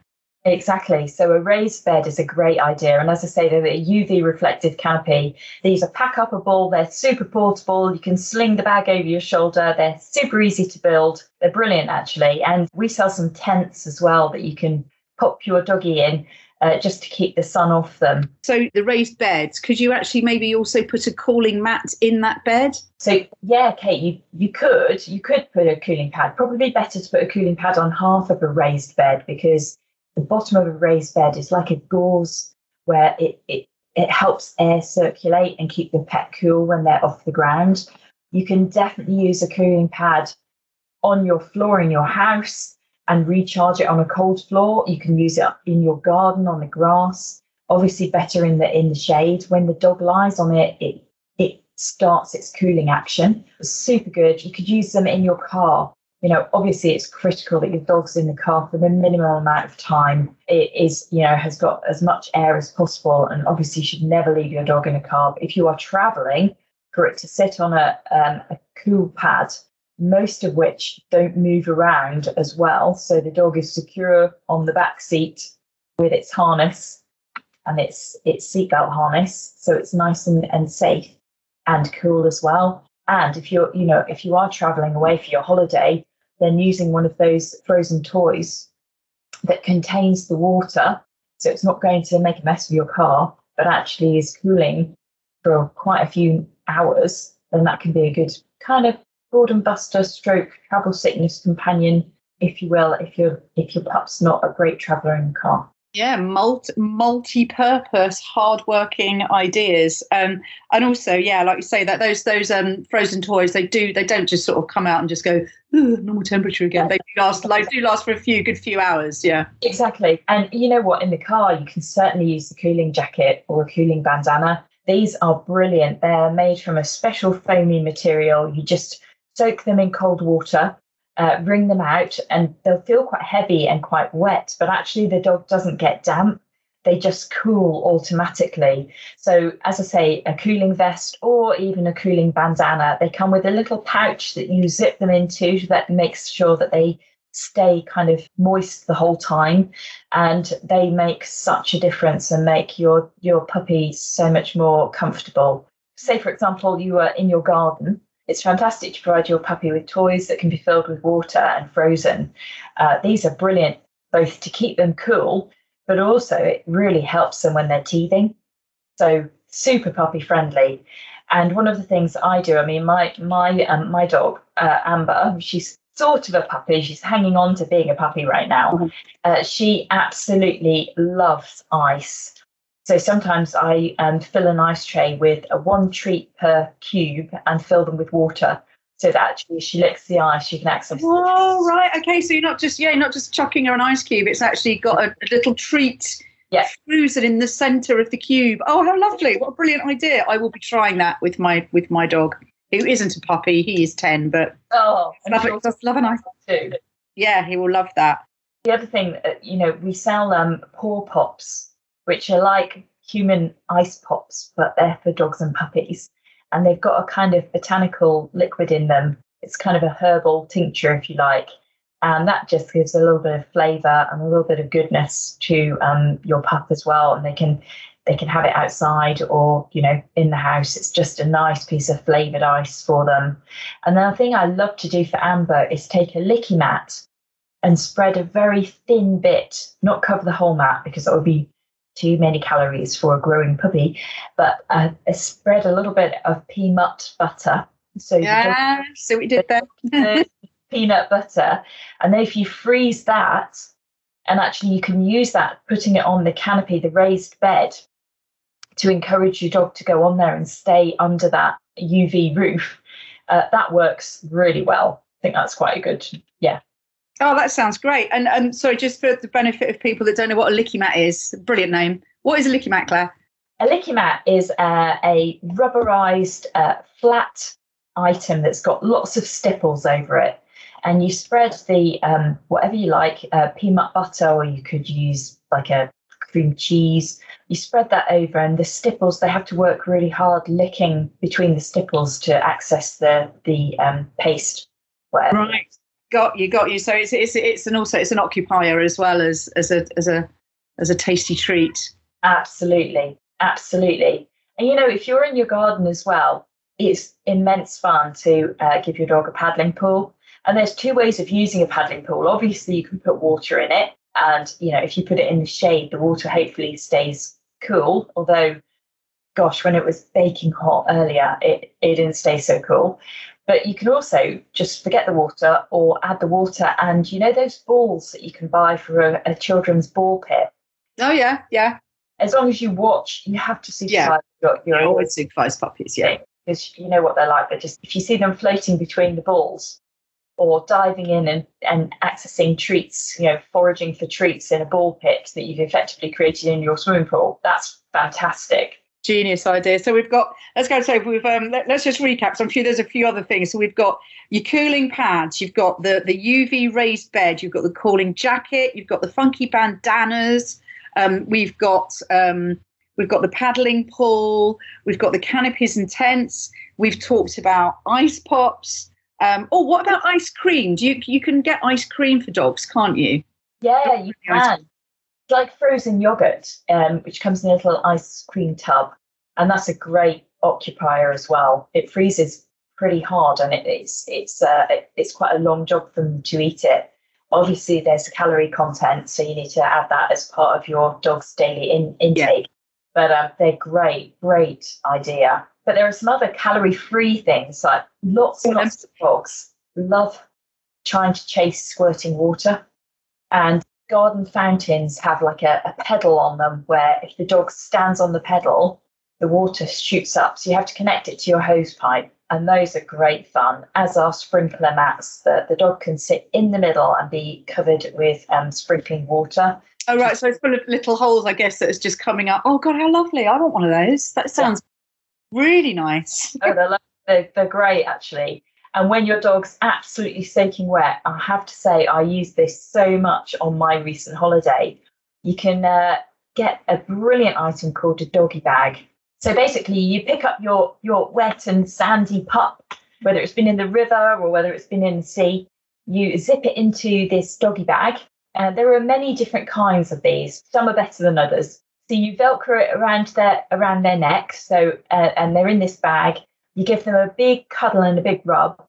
D: Exactly. So a raised bed is a great idea. And as I say, they're a UV reflective canopy. These are pack upable, they're super portable. You can sling the bag over your shoulder. They're super easy to build. They're brilliant, actually. And we sell some tents as well that you can pop your doggy in. Uh, just to keep the sun off them.
A: So the raised beds, could you actually maybe also put a cooling mat in that bed?
D: So yeah, Kate, you you could you could put a cooling pad. Probably better to put a cooling pad on half of a raised bed because the bottom of a raised bed is like a gauze where it, it, it helps air circulate and keep the pet cool when they're off the ground. You can definitely use a cooling pad on your floor in your house and recharge it on a cold floor. You can use it in your garden on the grass. Obviously, better in the in the shade. When the dog lies on it, it it starts its cooling action. Super good. You could use them in your car you know, obviously it's critical that your dog's in the car for the minimal amount of time. It is, you know, has got as much air as possible. And obviously you should never leave your dog in a car. But if you are traveling, for it to sit on a, um, a cool pad, most of which don't move around as well. So the dog is secure on the back seat with its harness and its its seatbelt harness. So it's nice and, and safe and cool as well. And if you're, you know, if you are traveling away for your holiday, then using one of those frozen toys that contains the water, so it's not going to make a mess of your car, but actually is cooling for quite a few hours, then that can be a good kind of boredom buster stroke travel sickness companion
C: if you will, if your if your pup's not a great traveller in the car.
A: Yeah, multi multi-purpose, hard-working ideas, um, and also, yeah, like you say, that those those um, frozen toys, they do they don't just sort of come out and just go normal temperature again. They do last like do last for a few good few hours. Yeah,
C: exactly. And you know what? In the car, you can certainly use the cooling jacket or a cooling bandana. These are brilliant. They're made from a special foamy material. You just soak them in cold water uh, wring them out, and they'll feel quite heavy and quite wet, but actually the dog doesn't get damp. They just cool automatically. So, as I say, a cooling vest or even a cooling bandana, they come with a little pouch that you zip them into that makes sure that they stay kind of moist the whole time and they make such a difference and make your your puppy so much more comfortable say for example you are in your garden it's fantastic to provide your puppy with toys that can be filled with water and frozen. Uh, these are brilliant both to keep them cool, but also it really helps them when they're teething. So super puppy friendly. And one of the things I do, I mean, my my um, my dog uh, Amber, she's sort of a puppy. She's hanging on to being a puppy right now. Mm-hmm. Uh, she absolutely loves ice. So sometimes I um, fill an ice tray with a one treat per cube and fill them with water. So that actually, she licks the ice, she can access.
A: Oh, right. Okay. So you're not just yeah, not just chucking her an ice cube. It's actually got a, a little treat
C: yeah.
A: frozen in the centre of the cube. Oh, how lovely! What a brilliant idea! I will be trying that with my with my dog, who isn't a puppy. He is ten, but
C: oh,
A: love it. Does love an ice too. Yeah, he will love that.
C: The other thing, uh, you know, we sell um paw pops which are like human ice pops, but they're for dogs and puppies. And they've got a kind of botanical liquid in them. It's kind of a herbal tincture, if you like. And that just gives a little bit of flavour and a little bit of goodness to um, your pup as well. And they can they can have it outside or you know in the house. It's just a nice piece of flavoured ice for them. And then the thing I love to do for Amber is take a licky mat and spread a very thin bit, not cover the whole mat because that would be too many calories for a growing puppy, but uh, I spread a little bit of peanut butter.
A: So yeah, so we did that.
C: peanut butter, and then if you freeze that, and actually you can use that, putting it on the canopy, the raised bed, to encourage your dog to go on there and stay under that UV roof. Uh, that works really well. I think that's quite a good, yeah,
A: Oh, that sounds great. And um, sorry, just for the benefit of people that don't know what a licky mat is, brilliant name. What is a licky mat, Claire?
C: A licky mat is uh, a rubberized uh, flat item that's got lots of stipples over it. And you spread the um, whatever you like, uh, peanut butter, or you could use like a cream cheese. You spread that over, and the stipples they have to work really hard licking between the stipples to access the the um, paste.
A: Whatever. Right got you, got you. So it's it's it's an also it's an occupier as well as as a as a as a tasty treat.
C: Absolutely, absolutely. And you know, if you're in your garden as well, it's immense fun to uh, give your dog a paddling pool. And there's two ways of using a paddling pool. Obviously, you can put water in it, and you know, if you put it in the shade, the water hopefully stays cool. Although, gosh, when it was baking hot earlier, it it didn't stay so cool. But you can also just forget the water or add the water. And you know those balls that you can buy for a, a children's ball pit?
A: Oh, yeah, yeah.
C: As long as you watch, you have to supervise yeah.
A: your, your always supervise puppies, yeah.
C: Because you know what they're like. But just if you see them floating between the balls or diving in and, and accessing treats, you know, foraging for treats in a ball pit that you've effectively created in your swimming pool, that's fantastic
A: genius idea. So we've got let's go so we've um, let, us just recap. So I'm sure there's a few other things. So we've got your cooling pads, you've got the the UV raised bed, you've got the cooling jacket, you've got the funky bandanas, um, we've got um, we've got the paddling pool, we've got the canopies and tents. We've talked about ice pops. Um, oh, what about ice cream? Do you you can get ice cream for dogs, can't you?
C: Yeah, you can like frozen yogurt, um, which comes in a little ice cream tub, and that's a great occupier as well. It freezes pretty hard, and it, it's it's uh, it, it's quite a long job for them to eat it. Obviously, there's a calorie content, so you need to add that as part of your dog's daily in, intake. Yeah. But um, they're great, great idea. But there are some other calorie-free things like lots and lots of dogs love trying to chase squirting water. And garden fountains have like a, a pedal on them where if the dog stands on the pedal, the water shoots up. So you have to connect it to your hose pipe. And those are great fun, as are sprinkler mats. The, the dog can sit in the middle and be covered with um, sprinkling water.
A: Oh, right. So it's full of little holes, I guess, that is just coming up. Oh, God, how lovely. I want one of those. That sounds yeah. really nice.
C: oh, they're, they're, they're great, actually. And when your dog's absolutely soaking wet, I have to say, I use this so much on my recent holiday. You can uh, get a brilliant item called a doggy bag. So basically, you pick up your, your wet and sandy pup, whether it's been in the river or whether it's been in the sea, you zip it into this doggy bag. And there are many different kinds of these. Some are better than others. So you velcro it around their around their neck. So uh, and they're in this bag. You give them a big cuddle and a big rub,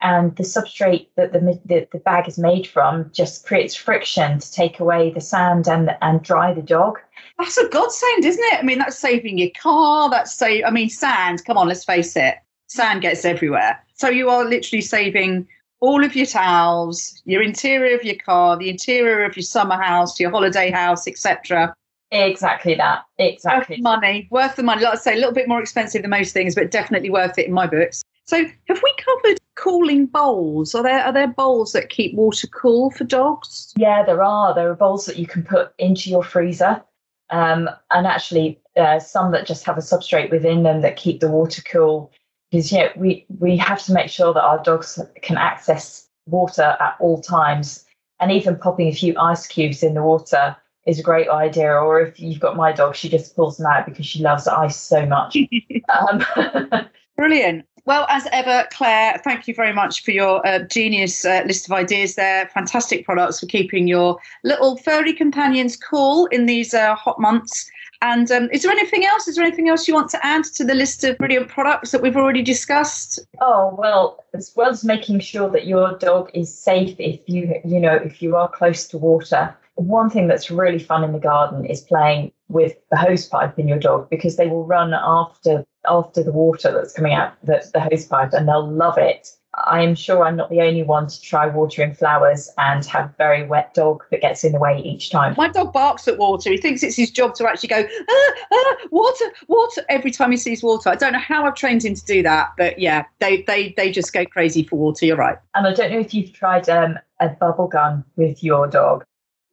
C: and the substrate that the, the, the bag is made from just creates friction to take away the sand and and dry the dog.
A: That's a godsend, isn't it? I mean, that's saving your car. That's say, I mean, sand. Come on, let's face it, sand gets everywhere. So you are literally saving all of your towels, your interior of your car, the interior of your summer house, your holiday house, etc.
C: Exactly that. Exactly.
A: Worth money. Worth the money. Like I say, a little bit more expensive than most things, but definitely worth it in my books. So, have we covered cooling bowls? Are there are there bowls that keep water cool for dogs?
C: Yeah, there are. There are bowls that you can put into your freezer, um, and actually uh, some that just have a substrate within them that keep the water cool. Because you know, we we have to make sure that our dogs can access water at all times, and even popping a few ice cubes in the water is a great idea. Or if you've got my dog, she just pulls them out because she loves ice so much. um,
A: Brilliant. Well, as ever, Claire, thank you very much for your uh, genius uh, list of ideas there. Fantastic products for keeping your little furry companions cool in these uh, hot months. And um, is there anything else? Is there anything else you want to add to the list of brilliant products that we've already discussed?
C: Oh well, as well as making sure that your dog is safe if you you know if you are close to water. One thing that's really fun in the garden is playing with the hose pipe in your dog because they will run after after the water that's coming out the, the hose pipe and they'll love it. I am sure I'm not the only one to try watering flowers and have very wet dog that gets in the way each time.
A: My dog barks at water. He thinks it's his job to actually go, ah, ah, water, water, every time he sees water. I don't know how I've trained him to do that, but yeah, they, they, they just go crazy for water. You're right.
C: And I don't know if you've tried um, a bubble gun with your dog.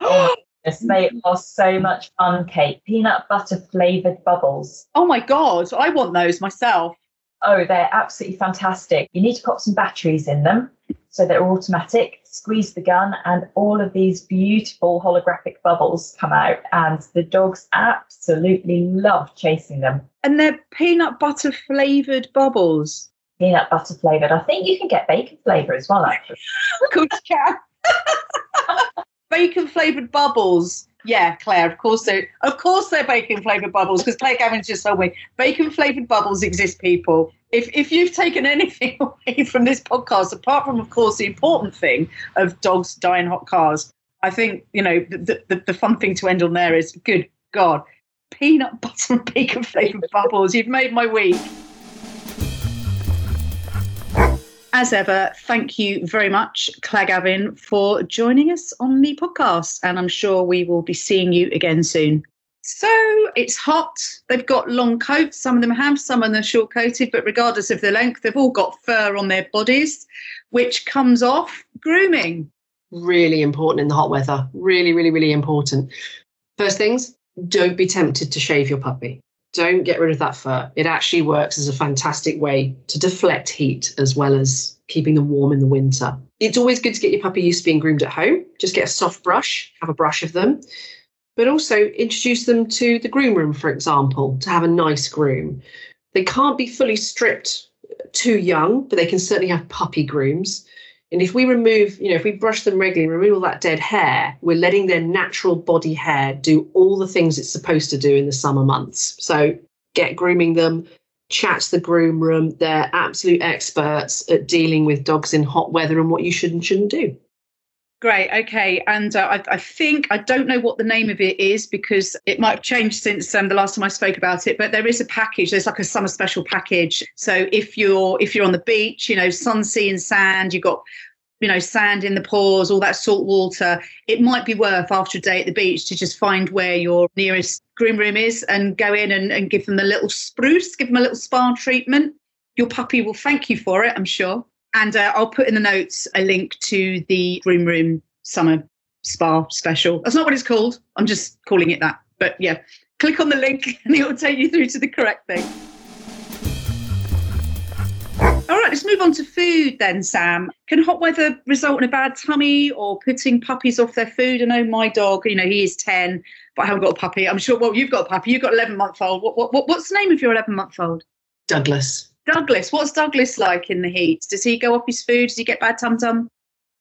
C: Oh they are so much fun, Kate. Peanut butter flavored bubbles.
A: Oh my God, I want those myself.
C: Oh, they're absolutely fantastic. You need to pop some batteries in them so they're automatic. Squeeze the gun, and all of these beautiful holographic bubbles come out, and the dogs absolutely love chasing them.
A: And they're peanut butter flavored bubbles.
C: Peanut butter flavored. I think you can get bacon flavor as well, actually.
A: of course you can bacon flavored bubbles. Yeah, Claire. Of course they of course they're bacon flavored bubbles because Claire Gavin's just told me bacon flavored bubbles exist. People, if if you've taken anything away from this podcast, apart from of course the important thing of dogs dying hot cars, I think you know the the, the fun thing to end on there is good God, peanut butter and bacon flavored bubbles. You've made my week. As ever, thank you very much, Claire Gavin, for joining us on the podcast. And I'm sure we will be seeing you again soon. So it's hot. They've got long coats. Some of them have, some of them are short coated, but regardless of the length, they've all got fur on their bodies, which comes off grooming.
B: Really important in the hot weather. Really, really, really important. First things, don't be tempted to shave your puppy don't get rid of that fur. It actually works as a fantastic way to deflect heat as well as keeping them warm in the winter. It's always good to get your puppy used to being groomed at home. Just get a soft brush, have a brush of them, but also introduce them to the groom room, for example, to have a nice groom. They can't be fully stripped too young, but they can certainly have puppy grooms. And if we remove, you know, if we brush them regularly, remove all that dead hair, we're letting their natural body hair do all the things it's supposed to do in the summer months. So get grooming them, chat to the groom room. They're absolute experts at dealing with dogs in hot weather and what you should and shouldn't do.
A: Great. Okay. And uh, I, I, think I don't know what the name of it is because it might have changed since um, the last time I spoke about it. But there is a package. There's like a summer special package. So if you're if you're on the beach, you know, sun, sea, and sand, you've got you know, sand in the pores, all that salt water, it might be worth after a day at the beach to just find where your nearest groom room is and go in and, and give them a little spruce, give them a little spa treatment. Your puppy will thank you for it, I'm sure. And uh, I'll put in the notes a link to the groom room summer spa special. That's not what it's called. I'm just calling it that. But yeah, click on the link and it will take you through to the correct thing. All right, let's move on to food then, Sam. Can hot weather result in a bad tummy or putting puppies off their food? I know my dog, you know, he is 10, but I haven't got a puppy. I'm sure, well, you've got a puppy. You've got 11 month old. What, what, what's the name of your 11 month old?
B: Douglas.
A: Douglas. What's Douglas like in the heat? Does he go off his food? Does he get bad tum tum?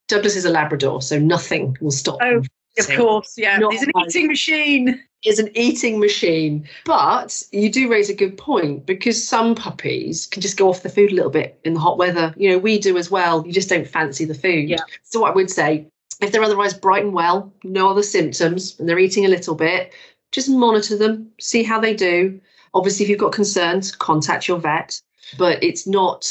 B: Douglas is a Labrador, so nothing will stop
A: Oh,
B: him.
A: Of course, yeah.
B: Not
A: He's an
B: like-
A: eating machine.
B: is an eating machine. But you do raise a good point because some puppies can just go off the food a little bit in the hot weather. You know, we do as well. You just don't fancy the food.
A: Yeah.
B: So what I would say, if they're otherwise bright and well, no other symptoms, and they're eating a little bit, just monitor them, see how they do. Obviously, if you've got concerns, contact your vet. But it's not.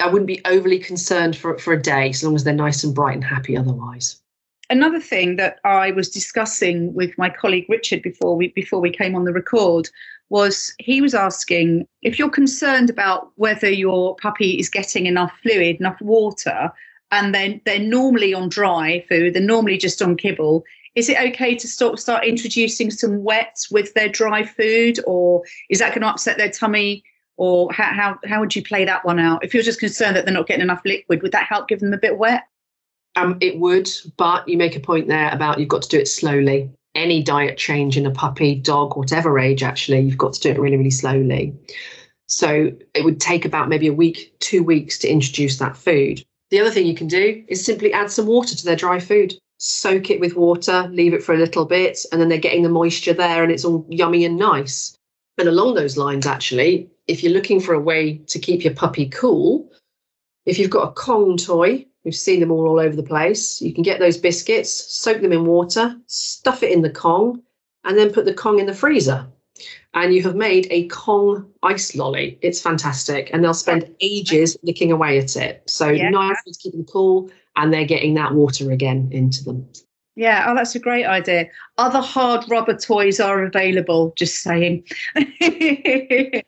B: I wouldn't be overly concerned for for a day, as long as they're nice and bright and happy. Otherwise.
A: another thing that I was discussing with my colleague Richard before we before we came on the record was he was asking if you're concerned about whether your puppy is getting enough fluid, enough water, and then they're normally on dry food, they're normally just on kibble. Is it okay to start start introducing some wet with their dry food, or is that going to upset their tummy? Or how, how how would you play that one out? If you're just concerned that they're not getting enough liquid, would that help give them a bit wet?
B: Um, it would, but you make a point there about you've got to do it slowly. Any diet change in a puppy, dog, whatever age, actually, you've got to do it really, really slowly. So it would take about maybe a week, two weeks to introduce that food. The other thing you can do is simply add some water to their dry food. Soak it with water, leave it for a little bit, and then they're getting the moisture there and it's all yummy and nice. And along those lines, actually, if you're looking for a way to keep your puppy cool, if you've got a Kong toy, we've seen them all all over the place. You can get those biscuits, soak them in water, stuff it in the Kong, and then put the Kong in the freezer. And you have made a Kong ice lolly. It's fantastic. And they'll spend ages licking away at it. So
A: Yeah.
B: nice to keep them cool, and they're getting that water again into them.
A: Yeah, oh, that's a great idea. Other hard rubber toys are available, just saying. and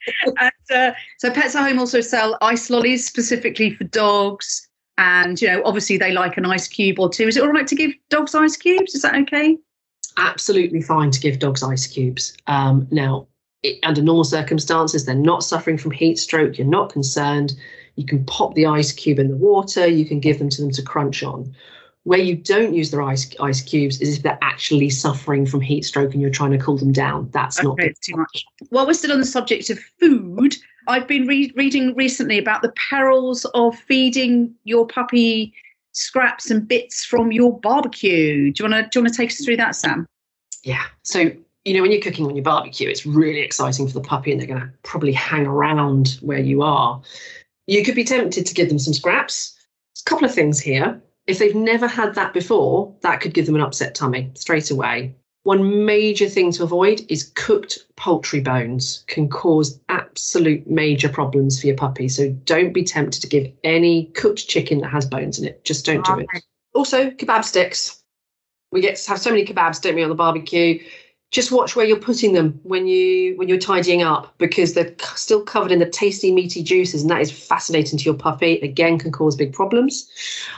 A: uh, so, Pets at Home also sell ice lollies specifically for dogs. And, you know, obviously they like an ice cube or two. Is it all right to give dogs ice cubes? Is that okay?
B: absolutely fine to give dogs ice cubes. Um, now, it, under normal circumstances, they're not suffering from heat stroke. You're not concerned. You can pop the ice cube in the water. You can give them to them to crunch on. Where you don't use their ice ice cubes is if they're actually suffering from heat stroke and you're trying to cool them down. That's not good.
A: too much. While we're still on the subject of food, I've been re- reading recently about the perils of feeding your puppy scraps and bits from your barbecue. Do you want to do you want to take us through that, Sam?
B: Yeah. So, you know, when you're cooking on your barbecue, it's really exciting for the puppy and they're going to probably hang around where you are. You could be tempted to give them some scraps. There's a couple of things here. If they've never had that before, that could give them an upset tummy straight away. One major thing to avoid is cooked poultry bones can cause absolute major problems for your puppy. So don't be tempted to give any cooked chicken that has bones in it. Just don't do it. Also, kebab sticks. We get to have so many kebabs, don't we, on the barbecue? Just watch where you're putting them when you when you're tidying up because they're still covered in the tasty meaty juices, and that is fascinating to your puppy. Again, can cause big problems.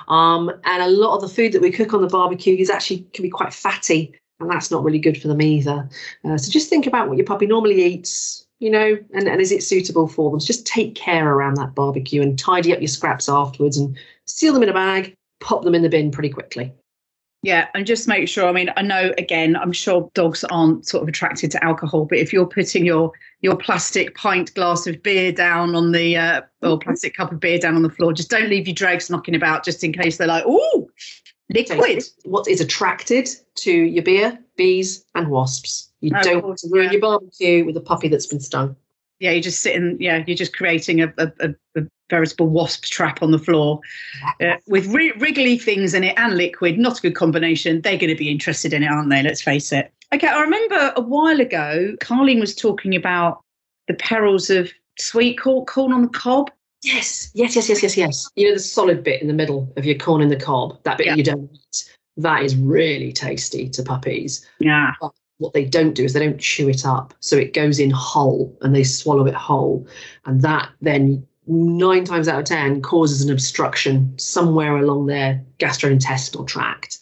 B: Um, and a lot of the food that we cook on the barbecue is actually can be quite fatty, and that's not really good for them either. Uh, so just think about what your puppy normally eats, you know, and, and is it suitable for them? So just take care around that barbecue and tidy up your scraps afterwards and seal them in a bag, pop them in the bin pretty quickly.
A: Yeah, and just make sure. I mean, I know again, I'm sure dogs aren't sort of attracted to alcohol, but if you're putting your your plastic pint glass of beer down on the uh, or plastic cup of beer down on the floor, just don't leave your dregs knocking about, just in case they're like, "Ooh, liquid."
B: What is attracted to your beer? Bees and wasps. You
A: Of
B: don't
A: course,
B: want to ruin
A: yeah.
B: your barbecue with a puppy that's been stung.
A: Yeah, you're just sitting. Yeah, you're just creating a, a, a, a veritable wasp trap on the floor uh, with ri- wriggly things in it and liquid. Not a good combination. They're going to be interested in it, aren't they? Let's face it. Okay, I remember a while ago, Carleen was talking about the perils of sweet corn, corn on the cob.
B: Yes, yes, yes, yes, yes, yes. You know the solid bit in the middle of your corn in the cob, that bit
A: Yeah.
B: you don't eat. That is really tasty to puppies.
A: Yeah.
B: What they don't do is they don't chew it up, so it goes in whole and they swallow it whole, and that then nine times out of ten causes an obstruction somewhere along their gastrointestinal tract,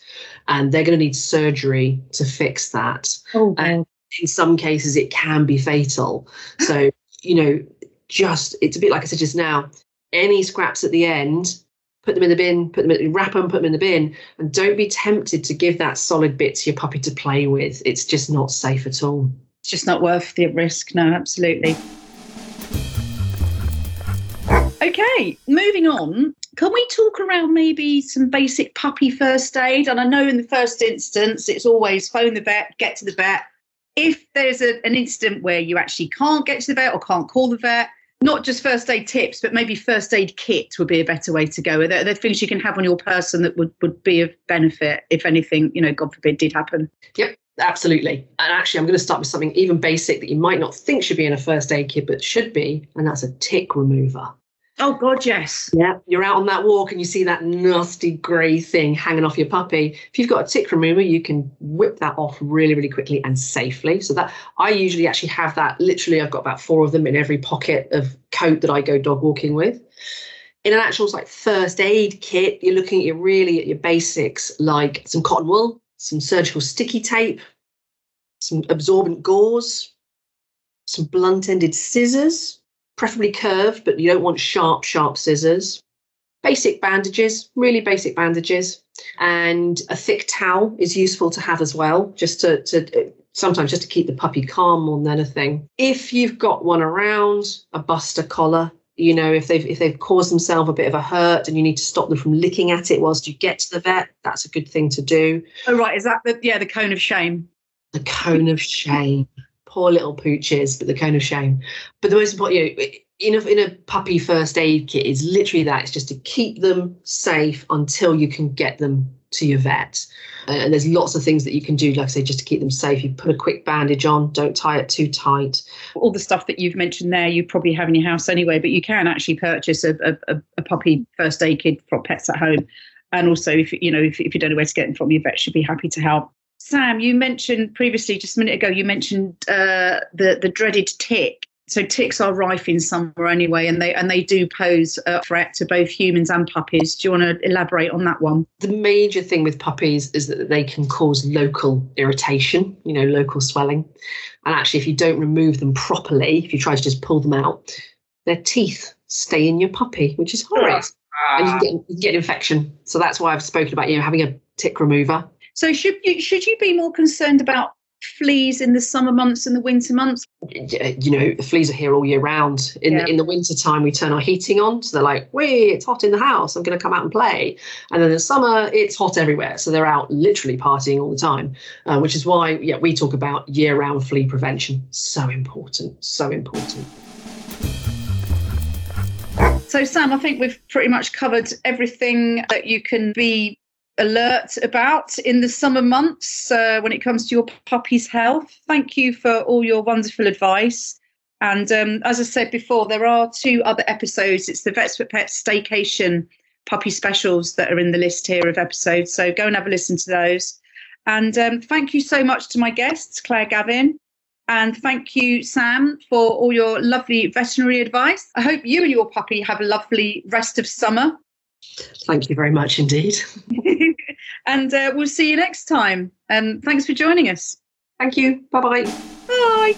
B: and they're going to need surgery to fix that.
A: Oh,
B: And- in some cases it can be fatal. So you know just it's a bit like i said just now any scraps at the end put them in the bin put them in wrap them put them in the bin and don't be tempted to give that solid bit to your puppy to play with. It's just not safe at all.
A: It's just not worth the risk. No, absolutely. Okay, moving on. Can we talk around maybe some basic puppy first aid? And I know in the first instance, it's always phone the vet, get to the vet. If there's a, an incident where you actually can't get to the vet or can't call the vet, not just first aid tips, but maybe first aid kit would be a better way to go. Are there, are there things you can have on your person that would, would be of benefit if anything, you know, God forbid, did happen?
B: Yep, Absolutely and actually i'm going to start with something even basic that you might not think should be in a first aid kit but should be and that's a tick remover
A: Oh, God, yes.
B: Yeah, you're out on that walk and you see that nasty grey thing hanging off your puppy. If you've got a tick remover, you can whip that off really, really quickly and safely. So that I usually actually have that. Literally, I've got about four of them in every pocket of coat that I go dog walking with. In an actual like first aid kit, you're looking at your really at your basics like some cotton wool, some surgical sticky tape, some absorbent gauze, some blunt-ended scissors preferably curved, but you don't want sharp, sharp scissors. Basic bandages, really basic bandages, and a thick towel is useful to have as well, just to, to sometimes just to keep the puppy calm more than anything. If you've got one around, a buster collar. You know, if they've if they've caused themselves a bit of a hurt and you need to stop them from licking at it whilst you get to the vet, that's a good thing to do.
A: Oh, right. Is that the, yeah, the cone of shame?
B: The cone of shame. Poor little pooches, but the cone of shame. But the most important, you know, in a, puppy first aid kit is literally that. It's just to keep them safe until you can get them to your vet. Uh, and there's lots of things that you can do, like I say, just to keep them safe. You put a quick bandage on, don't tie it too tight.
A: all the stuff that you've mentioned there, you probably have in your house anyway, but you can actually purchase a, a, a- puppy first aid kit from Pets at Home. And also, if you know, if, if you don't know where to get them from, your vet should be happy to help. Sam, you mentioned previously, just a minute ago, you mentioned uh, the the dreaded tick. So ticks are rife in summer anyway, and they and they do pose a threat to both humans and puppies. Do you want to elaborate on that one?
B: The major thing with puppies is that they can cause local irritation, you know, local swelling. And actually, if you don't remove them properly, if you try to just pull them out, their teeth stay in your puppy, which is horrid. And you can, get, you can get infection. So that's why I've spoken about, you know, having a tick remover.
A: So should you should you be more concerned about fleas in the summer months and the winter months?
B: You know, the fleas are here all year round. In,
A: Yeah.
B: in the winter time, we turn our heating on. So they're like, wait, it's hot in the house. I'm going to come out and play. And then in summer, it's hot everywhere. So they're out literally partying all the time, uh, which is why, yeah, we talk about year round flea prevention. So important. So important.
A: So, Sam, I think we've pretty much covered everything that you can be alert about in the summer months uh, when it comes to your puppy's health. Thank you for all your wonderful advice. And um, as I said before, there are two other episodes. It's the Vets for Pets Staycation puppy specials that are in the list here of episodes. So go and have a listen to those. And um, thank you so much to my guests, Claire Gavin, and thank you, Sam, for all your lovely veterinary advice. I hope you and your puppy have a lovely rest of summer.
B: Thank you very much indeed.
A: and uh, we'll see you next time. And thanks for joining us.
B: Thank you. Bye bye.
A: Bye.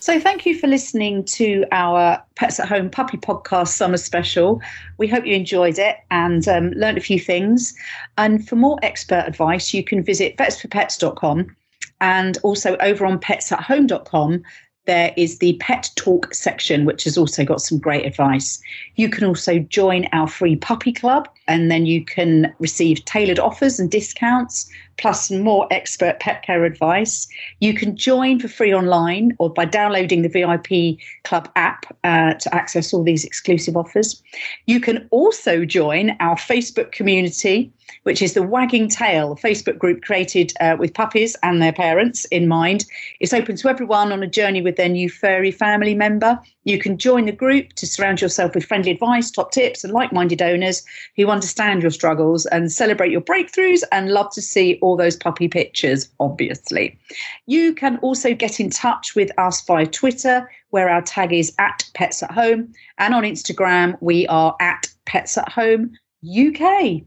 A: So, thank you for listening to our Pets at Home Puppy Podcast Summer Special. We hope you enjoyed it and um, learned a few things. And for more expert advice, you can visit vetsforpets.com and also over on petsathome.com. There is the Pet Talk section, which has also got some great advice. You can also join our free puppy club, and then you can receive tailored offers and discounts, plus more expert pet care advice. You can join for free online or by downloading the VIP Club app uh, to access all these exclusive offers. You can also join our Facebook community, which is the Wagging Tail, Facebook group created uh, with puppies and their parents in mind. It's open to everyone on a journey with their new furry family member. You can join the group to surround yourself with friendly advice, top tips, and like minded owners who understand your struggles and celebrate your breakthroughs and love to see all those puppy pictures, obviously. You can also get in touch with us via Twitter, where our tag is at Pets at Home, and on Instagram, we are at Pets at Home UK.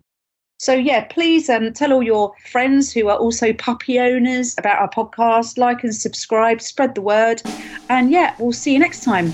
A: So yeah, please um, tell all your friends who are also puppy owners about our podcast. Like and subscribe, spread the word, and yeah, we'll see you next time.